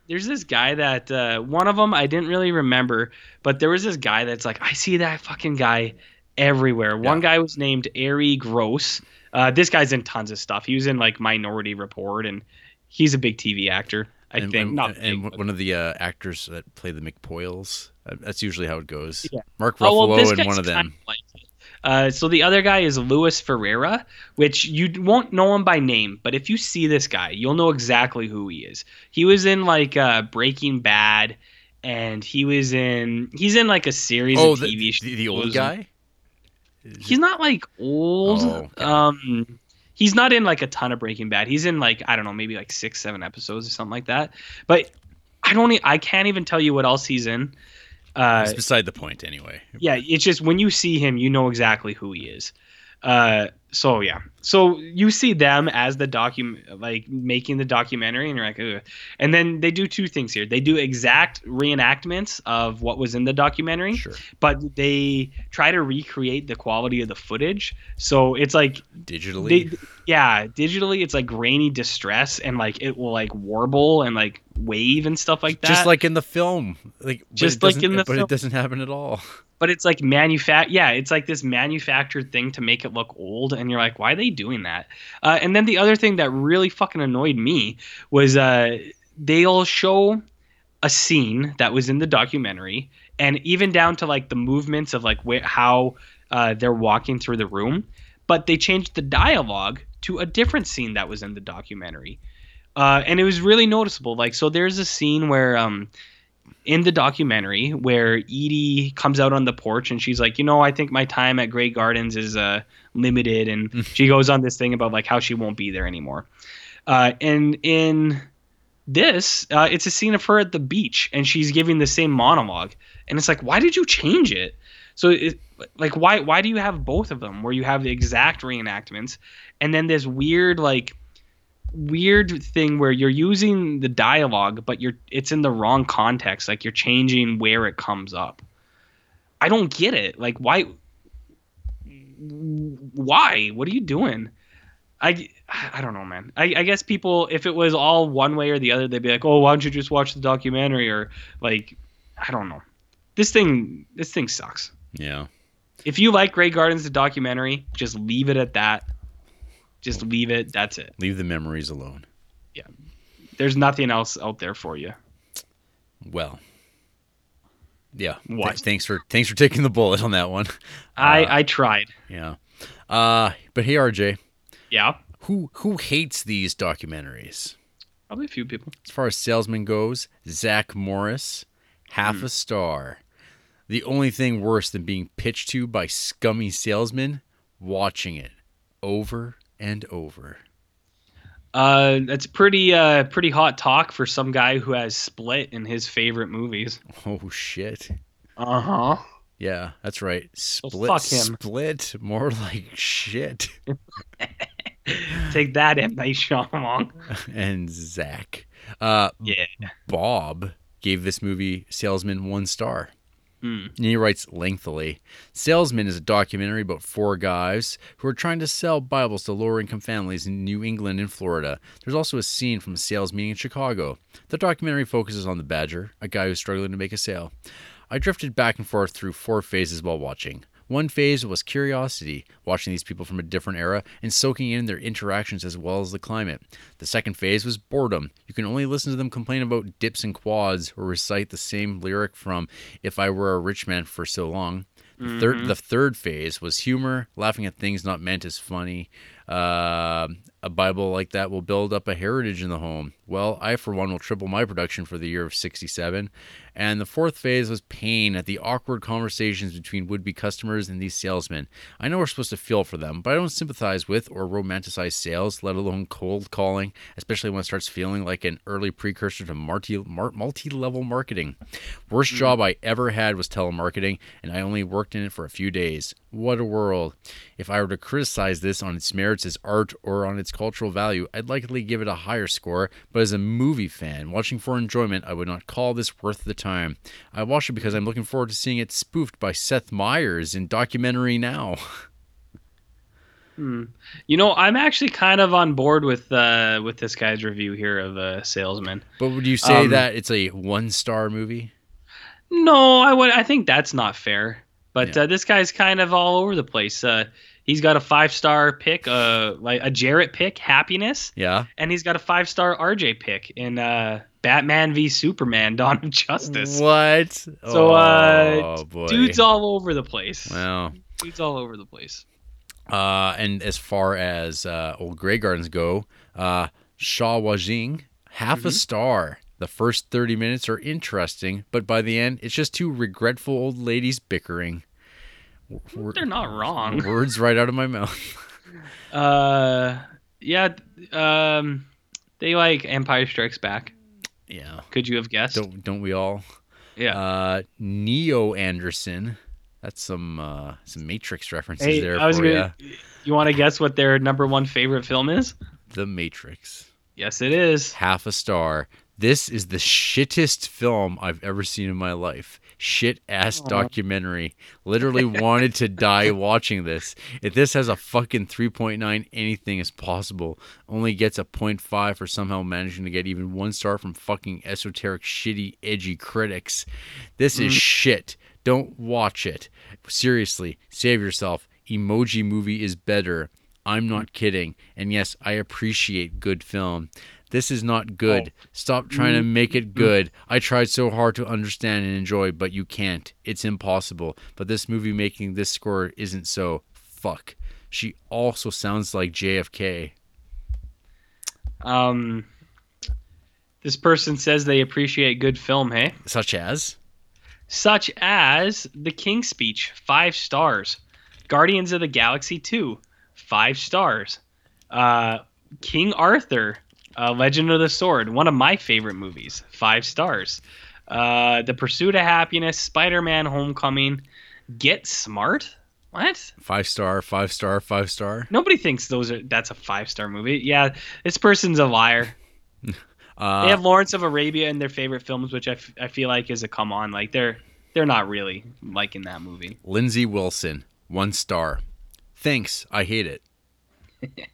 There's this guy that uh, one of them I didn't really remember, but there was this guy that's like I see that fucking guy everywhere. One guy was named Arye Gross. Uh, this guy's in tons of stuff. He was in like Minority Report, and he's a big TV actor. I and, think and, not and big, one of the uh, actors that play the McPoyles. That's usually how it goes. Yeah. Mark Oh, Ruffalo well, and one of them. like. Uh, so the other guy is Luis Ferreira, which you won't know him by name, but if you see this guy, you'll know exactly who he is. He was in like uh, Breaking Bad, and he was in he's in like a series Oh, of the, TV shows. the, old guy. He's not like old. Oh, okay. Um, he's not in like a ton of Breaking Bad. He's in like I don't know, maybe like six, seven episodes or something like that. But I don't. I can't even tell you what else he's in. Uh, It's beside the point anyway. yeah, it's just when you see him, you know exactly who he is. Uh, so yeah, so you see them as the document, like making the documentary, and you're like, Ugh. and then they do two things here. They do exact reenactments of what was in the documentary, Sure. but they try to recreate the quality of the footage. So it's like Digitally. they, yeah, digitally it's like grainy distress, and like it will like warble and like wave and stuff like that. just like in the film. Like Just like in the film. but film. it doesn't happen at all. But it's like manufact yeah it's like this manufactured thing to make it look old and you're like why are they doing that? Uh, and then the other thing that really fucking annoyed me was uh, they'll show a scene that was in the documentary and even down to like the movements of like wh- how uh, they're walking through the room but they changed the dialogue to a different scene that was in the documentary. Uh, and it was really noticeable like so there's a scene where um, in the documentary where Edie comes out on the porch and she's like, you know, I think my time at Grey Gardens is uh, limited, and she goes on this thing about like how she won't be there anymore. Uh, and in this, uh, it's a scene of her at the beach, and she's giving the same monologue, and it's like, why did you change it? So, it, like, why why do you have both of them where you have the exact reenactments, and then this weird like weird thing where you're using the dialogue but you're it's in the wrong context like you're changing where it comes up. I don't get it. Like why why? What are you doing? I i don't know man. I, I guess people if it was all one way or the other they'd be like oh why don't you just watch the documentary? Or like i don't know. This thing this thing sucks. Yeah. if you like Grey Gardens the documentary just leave it at that just leave it that's it Leave the memories alone. Yeah. There's nothing else out there for you. Well. Yeah. th- What? thanks for thanks for taking the bullet on that one. I Uh, I tried. Yeah. Uh but hey RJ, Yeah, who who hates these documentaries? probably a few people. As far as salesman goes, Zach Morris, half Hmm. a star. The only thing worse than being pitched to by scummy salesmen, watching it over and over. Uh, that's pretty uh pretty hot talk for some guy who has Split in his favorite movies. Oh shit. Uh huh. Yeah, that's right. Split fuck him. split more like shit. [laughs] Take that, M Night Shyamalan. [laughs] and Zach. Uh Yeah. Bob gave this movie Salesman one star. Hmm. And he writes lengthily Salesman is a documentary about four guys who are trying to sell Bibles to lower income families in New England and Florida. There's also a scene from a sales meeting in Chicago. The documentary focuses on the Badger, a guy who's struggling to make a sale. I drifted back and forth through four phases while watching. One phase was curiosity, watching these people from a different era and soaking in their interactions as well as the climate. The second phase was boredom. You can only listen to them complain about dips and quads or recite the same lyric from If I Were a Rich Man for so long. The third, the third phase was humor, laughing at things not meant as funny. Uh, a Bible like that will build up a heritage in the home. Well, I, for one, will triple my production for the year of 67. And the fourth phase was pain at the awkward conversations between would be customers and these salesmen. I know we're supposed to feel for them, but I don't sympathize with or romanticize sales, let alone cold calling, especially when it starts feeling like an early precursor to multi level marketing. Worst hmm. job I ever had was telemarketing, and I only worked in it for a few days. What a world. If I were to criticize this on its merits as art or on its cultural value, I'd likely give it a higher score, but as a movie fan, watching for enjoyment, I would not call this worth the time. I watch it because I'm looking forward to seeing it spoofed by Seth Meyers in documentary now. [laughs] You know, I'm actually kind of on board with uh with this guy's review here of uh, Salesman. But would you say Um, that it's a one star movie? No, I would. I think that's not fair. But Yeah. uh, this guy's kind of all over the place. Uh, he's got a five star pick, uh, like a Jarrett pick, Happiness, Yeah. and he's got a five star RJ pick in uh, Batman v Superman: [laughs] Dawn of Justice. What? So, uh, oh, boy. Dude's all over the place. Wow, Dude's all over the place. Uh, and as far as uh, old Grey Gardens go, uh, Sha Wajing, half Mm-hmm. a star. The first 30 minutes are interesting, but by the end, it's just two regretful old ladies bickering. They're not wrong. Words right out of my mouth. [laughs] Uh, yeah. Um, they like Empire Strikes Back. Yeah. Could you have guessed? Don't don't we all? Yeah. Uh, Neo Anderson. That's some uh, some Matrix references hey, there I was for gonna. ya. You want to guess what their number one favorite film is? The Matrix. Yes, it is. half a star. This is the shittest film I've ever seen in my life. Shit ass documentary. Literally wanted to die [laughs] watching this. If this has a fucking 3.9, anything is possible. Only gets a 0.5 for somehow managing to get even one star from fucking esoteric, shitty, edgy critics. This is mm. shit. Don't watch it. Seriously, save yourself. Emoji movie is better. I'm not kidding. And yes, I appreciate good film. This is not good. Stop trying to make it good. I tried so hard to understand and enjoy, but you can't. It's impossible. But this movie making this score isn't so. Fuck. She also sounds like JFK. Um, this person says they appreciate good film. Hey, Such as? such as The King's Speech, five stars. Guardians of the Galaxy 2, five stars. Uh, King Arthur, uh, Legend of the Sword, one of my favorite movies, five stars. Uh, the Pursuit of Happiness, Spider Man Homecoming, Get Smart. What? Five star, five star, five star. Nobody thinks those are that's a five star movie. Yeah, this person's a liar. [laughs] Uh, they have Lawrence of Arabia in their favorite films, which I, f- I feel like is a come on. Like they're they're not really liking that movie. Lindsay Wilson, one star. Thanks. I hate it. [laughs]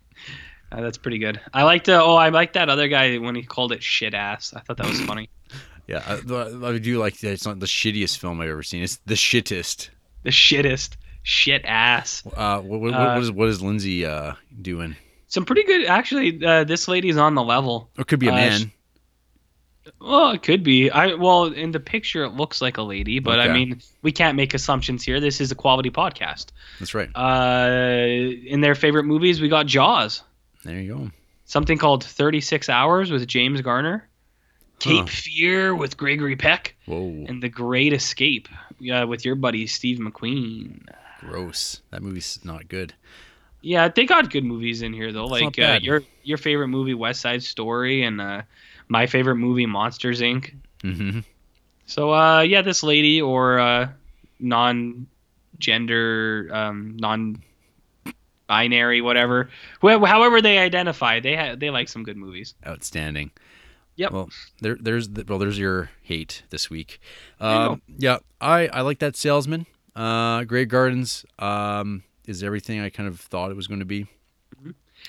Uh, that's pretty good. I liked uh, oh I like that other guy when he called it shit ass. I thought that was funny. [laughs] Yeah, I, I do like that. It's not the shittiest film I've ever seen. It's the shittest. The shittest shit ass. Uh, what, what, Uh, what is what is Lindsay uh, doing? Some pretty good actually. Uh, this lady's on the level. Or it could be a Uh, man. sh- Well, it could be. I well in the picture it looks like a lady, but I mean we can't make assumptions here. This is a quality podcast. That's right. Uh, in their favorite movies, we got Jaws. There you go. Something called 36 Hours with James Garner. Cape Huh. Fear with Gregory Peck. Whoa, And The Great Escape uh, with your buddy Steve McQueen. gross. That movie's not good. Yeah, they got good movies in here though. Like uh, your your favorite movie, West Side Story, and uh, my favorite movie, Monsters Inc. hmm So uh, yeah, this lady or uh, non-gender, um, non-binary, whatever, wh- however they identify, they ha- they like some good movies. Outstanding. Yep. Well, there, there's the, well, there's your hate this week. Um, yeah, I, I like that salesman. Uh, Grey Gardens um, is everything I kind of thought it was going to be.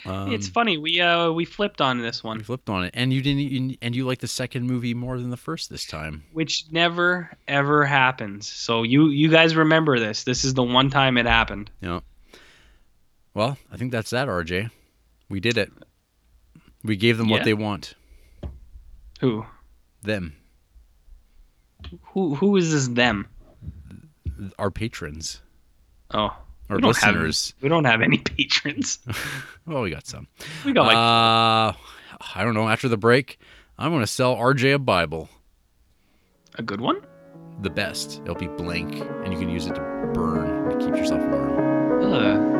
Um, it's funny we uh we flipped on this one, flipped on it, and you didn't, you, and you like the second movie more than the first this time. which never ever happens. So you you guys remember this? This is the one time it happened. Yeah. Well, I think that's that, RJ. We did it. We gave them Yeah. what they want. Who Them, who who is this them? our patrons, Oh, our we don't have- listeners. we don't have any patrons. [laughs] Well, we got some. We got like uh, I don't know. After the break, I'm to sell RJ a Bible, a good one. the best. It'll be blank, and you can use it to burn to keep yourself warm. Ugh.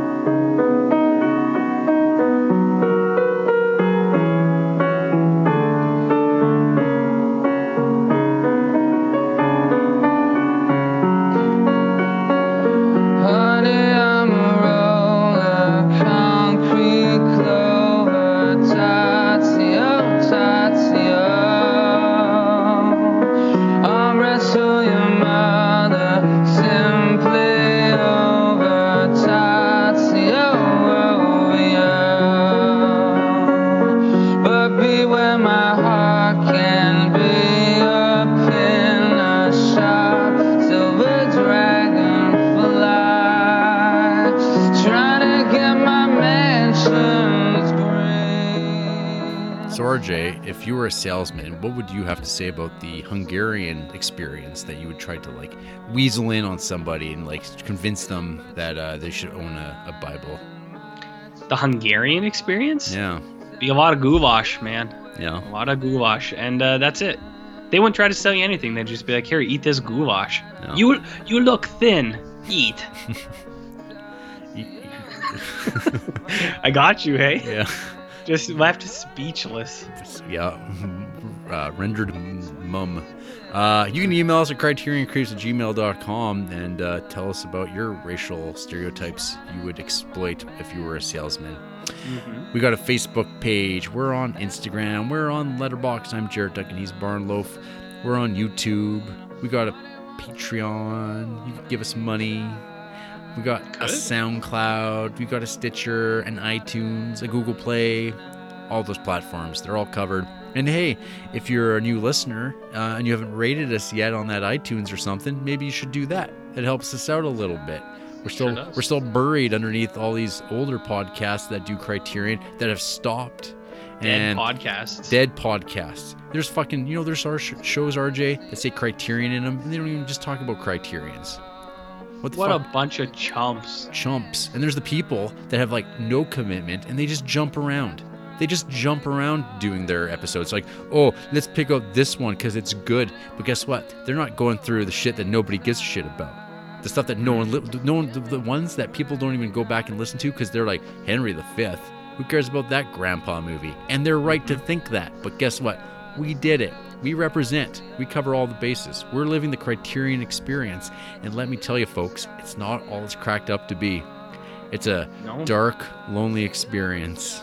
Salesman, what would you have to say about the Hungarian experience that you would try to like weasel in on somebody and like convince them that uh, they should own a, a Bible? The Hungarian experience? Yeah, Be a lot of goulash, man. yeah. A lot of goulash, and uh, that's it. They wouldn't try to sell you anything. They'd just be like, "Here, eat this goulash. No. You you look thin. Eat." [laughs] [laughs] I got you, hey. yeah, [laughs] Just left speechless. yeah. [laughs] Uh, rendered mum. Uh, you can email us at criterioncreeps at gmail.com and uh, tell us about your racial stereotypes you would exploit if you were a salesman. We got a Facebook page. We're on Instagram. We're on Letterboxd. I'm Jarrett Duck and He's Barnloaf. We're on YouTube. We got a Patreon. You can give us money. We got a SoundCloud. We got a Stitcher, an iTunes, a Google Play. All those platforms. They're all covered. And hey, if you're a new listener uh, and you haven't rated us yet on that iTunes or something, maybe you should do that. It helps us out a little bit. We're still does. we're still buried underneath all these older podcasts that do Criterion that have stopped. Dead and podcasts. dead podcasts. There's fucking you know there's our sh- shows RJ that say Criterion in them, and they don't even just talk about Criterions. What What a bunch of chumps. chumps. And there's the people that have like no commitment and they just jump around. They just jump around doing their episodes. Like, oh, let's pick up this one because it's good. But guess what? They're not going through the shit that nobody gives a shit about. The stuff that no one, li- no one, the, the ones that people don't even go back and listen to because they're like Henry V. Who cares about that grandpa movie? And they're right to think that. But guess what? We did it. We represent. We cover all the bases. We're living the Criterion experience. And let me tell you, folks, it's not all it's cracked up to be. It's a No. dark, lonely experience.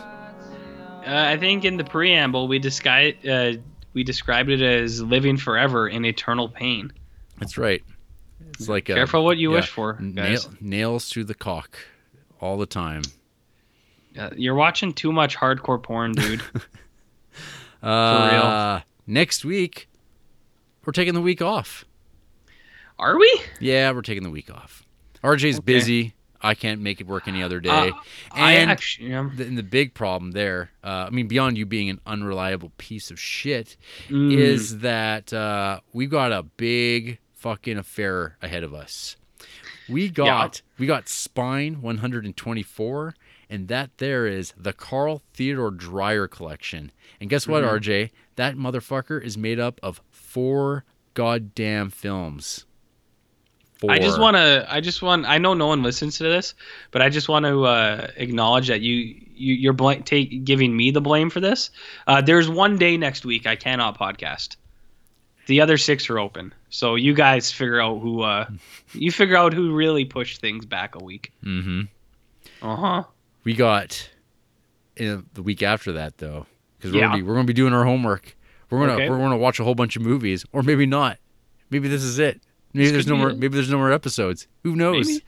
Uh, I think in the preamble we described uh, we described it as living forever in eternal pain. That's right. It's like a, Careful what you yeah, wish for, Nail, guys. nails through the cock all the time. Uh, you're watching too much hardcore porn, dude. [laughs] Uh, Next week, we're taking the week off. Are we? Yeah, we're taking the week off. RJ's Okay. busy. I can't make it work any other day. Uh, I and actually am. the, and the big problem there, uh, I mean, beyond you being an unreliable piece of shit, Mm. is that uh, we've got a big fucking affair ahead of us. We got we got Spine 124, and that there is the Carl Theodor Dreyer collection. And guess what, Mhm. RJ? That motherfucker is made up of four goddamn films. Four. I just want to. I just want. I know no one listens to this, but I just want to uh, acknowledge that you, you you're bl- take giving me the blame for this. Uh, there's one day next week I cannot podcast. The other six are open, so you guys figure out who. Uh, [laughs] you figure out who really pushed things back a week. Mm-hmm. Uh huh. We got in the week after that though, because we're Yeah. we're gonna be doing our homework. We're gonna Okay. we're gonna watch a whole bunch of movies, or maybe not. Maybe this is it. Maybe This there's no more. it. Maybe there's no more episodes. Who knows? Maybe.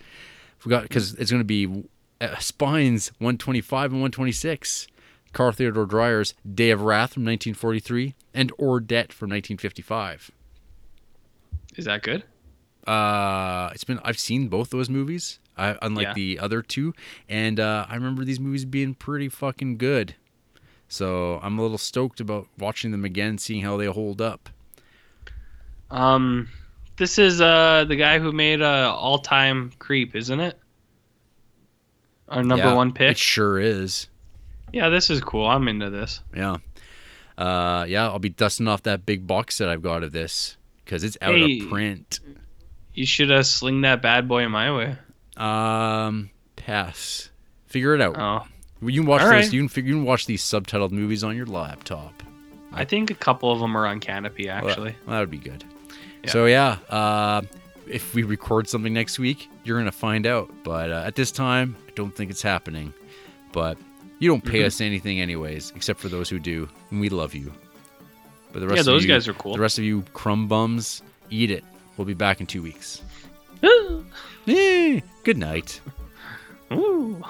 We got because it's gonna be uh, Spines 125 and 126. Carl Theodor Dreyer's Day of Wrath from 1943 and Ordet from 1955. Is that good? Uh, it's been I've seen both those movies, I, unlike Yeah. the other two, and uh, I remember these movies being pretty fucking good. So I'm a little stoked about watching them again, seeing how they hold up. Um, this is uh the guy who made uh all time creep, isn't it? Our number Yeah, one pick. It sure is. Yeah, this is cool. I'm into this. Yeah. Uh, yeah, I'll be dusting off that big box that I've got of this because it's out Hey. of print. You should uh, sling that bad boy my way. Um, pass. Figure it out. Oh, you can watch all this. right. You can figure. You can watch these subtitled movies on your laptop. I think a couple of them are on Kanopy Well, actually. that would be good. Yeah. So yeah, uh, if we record something next week, you're gonna find out. But uh, at this time, I don't think it's happening. But you don't pay Mhm. us anything anyways, except for those who do, and we love you. But the rest Yeah, of those you- guys are cool. The rest of you crumb bums, eat it. We'll be back in two weeks. Good night. Ooh.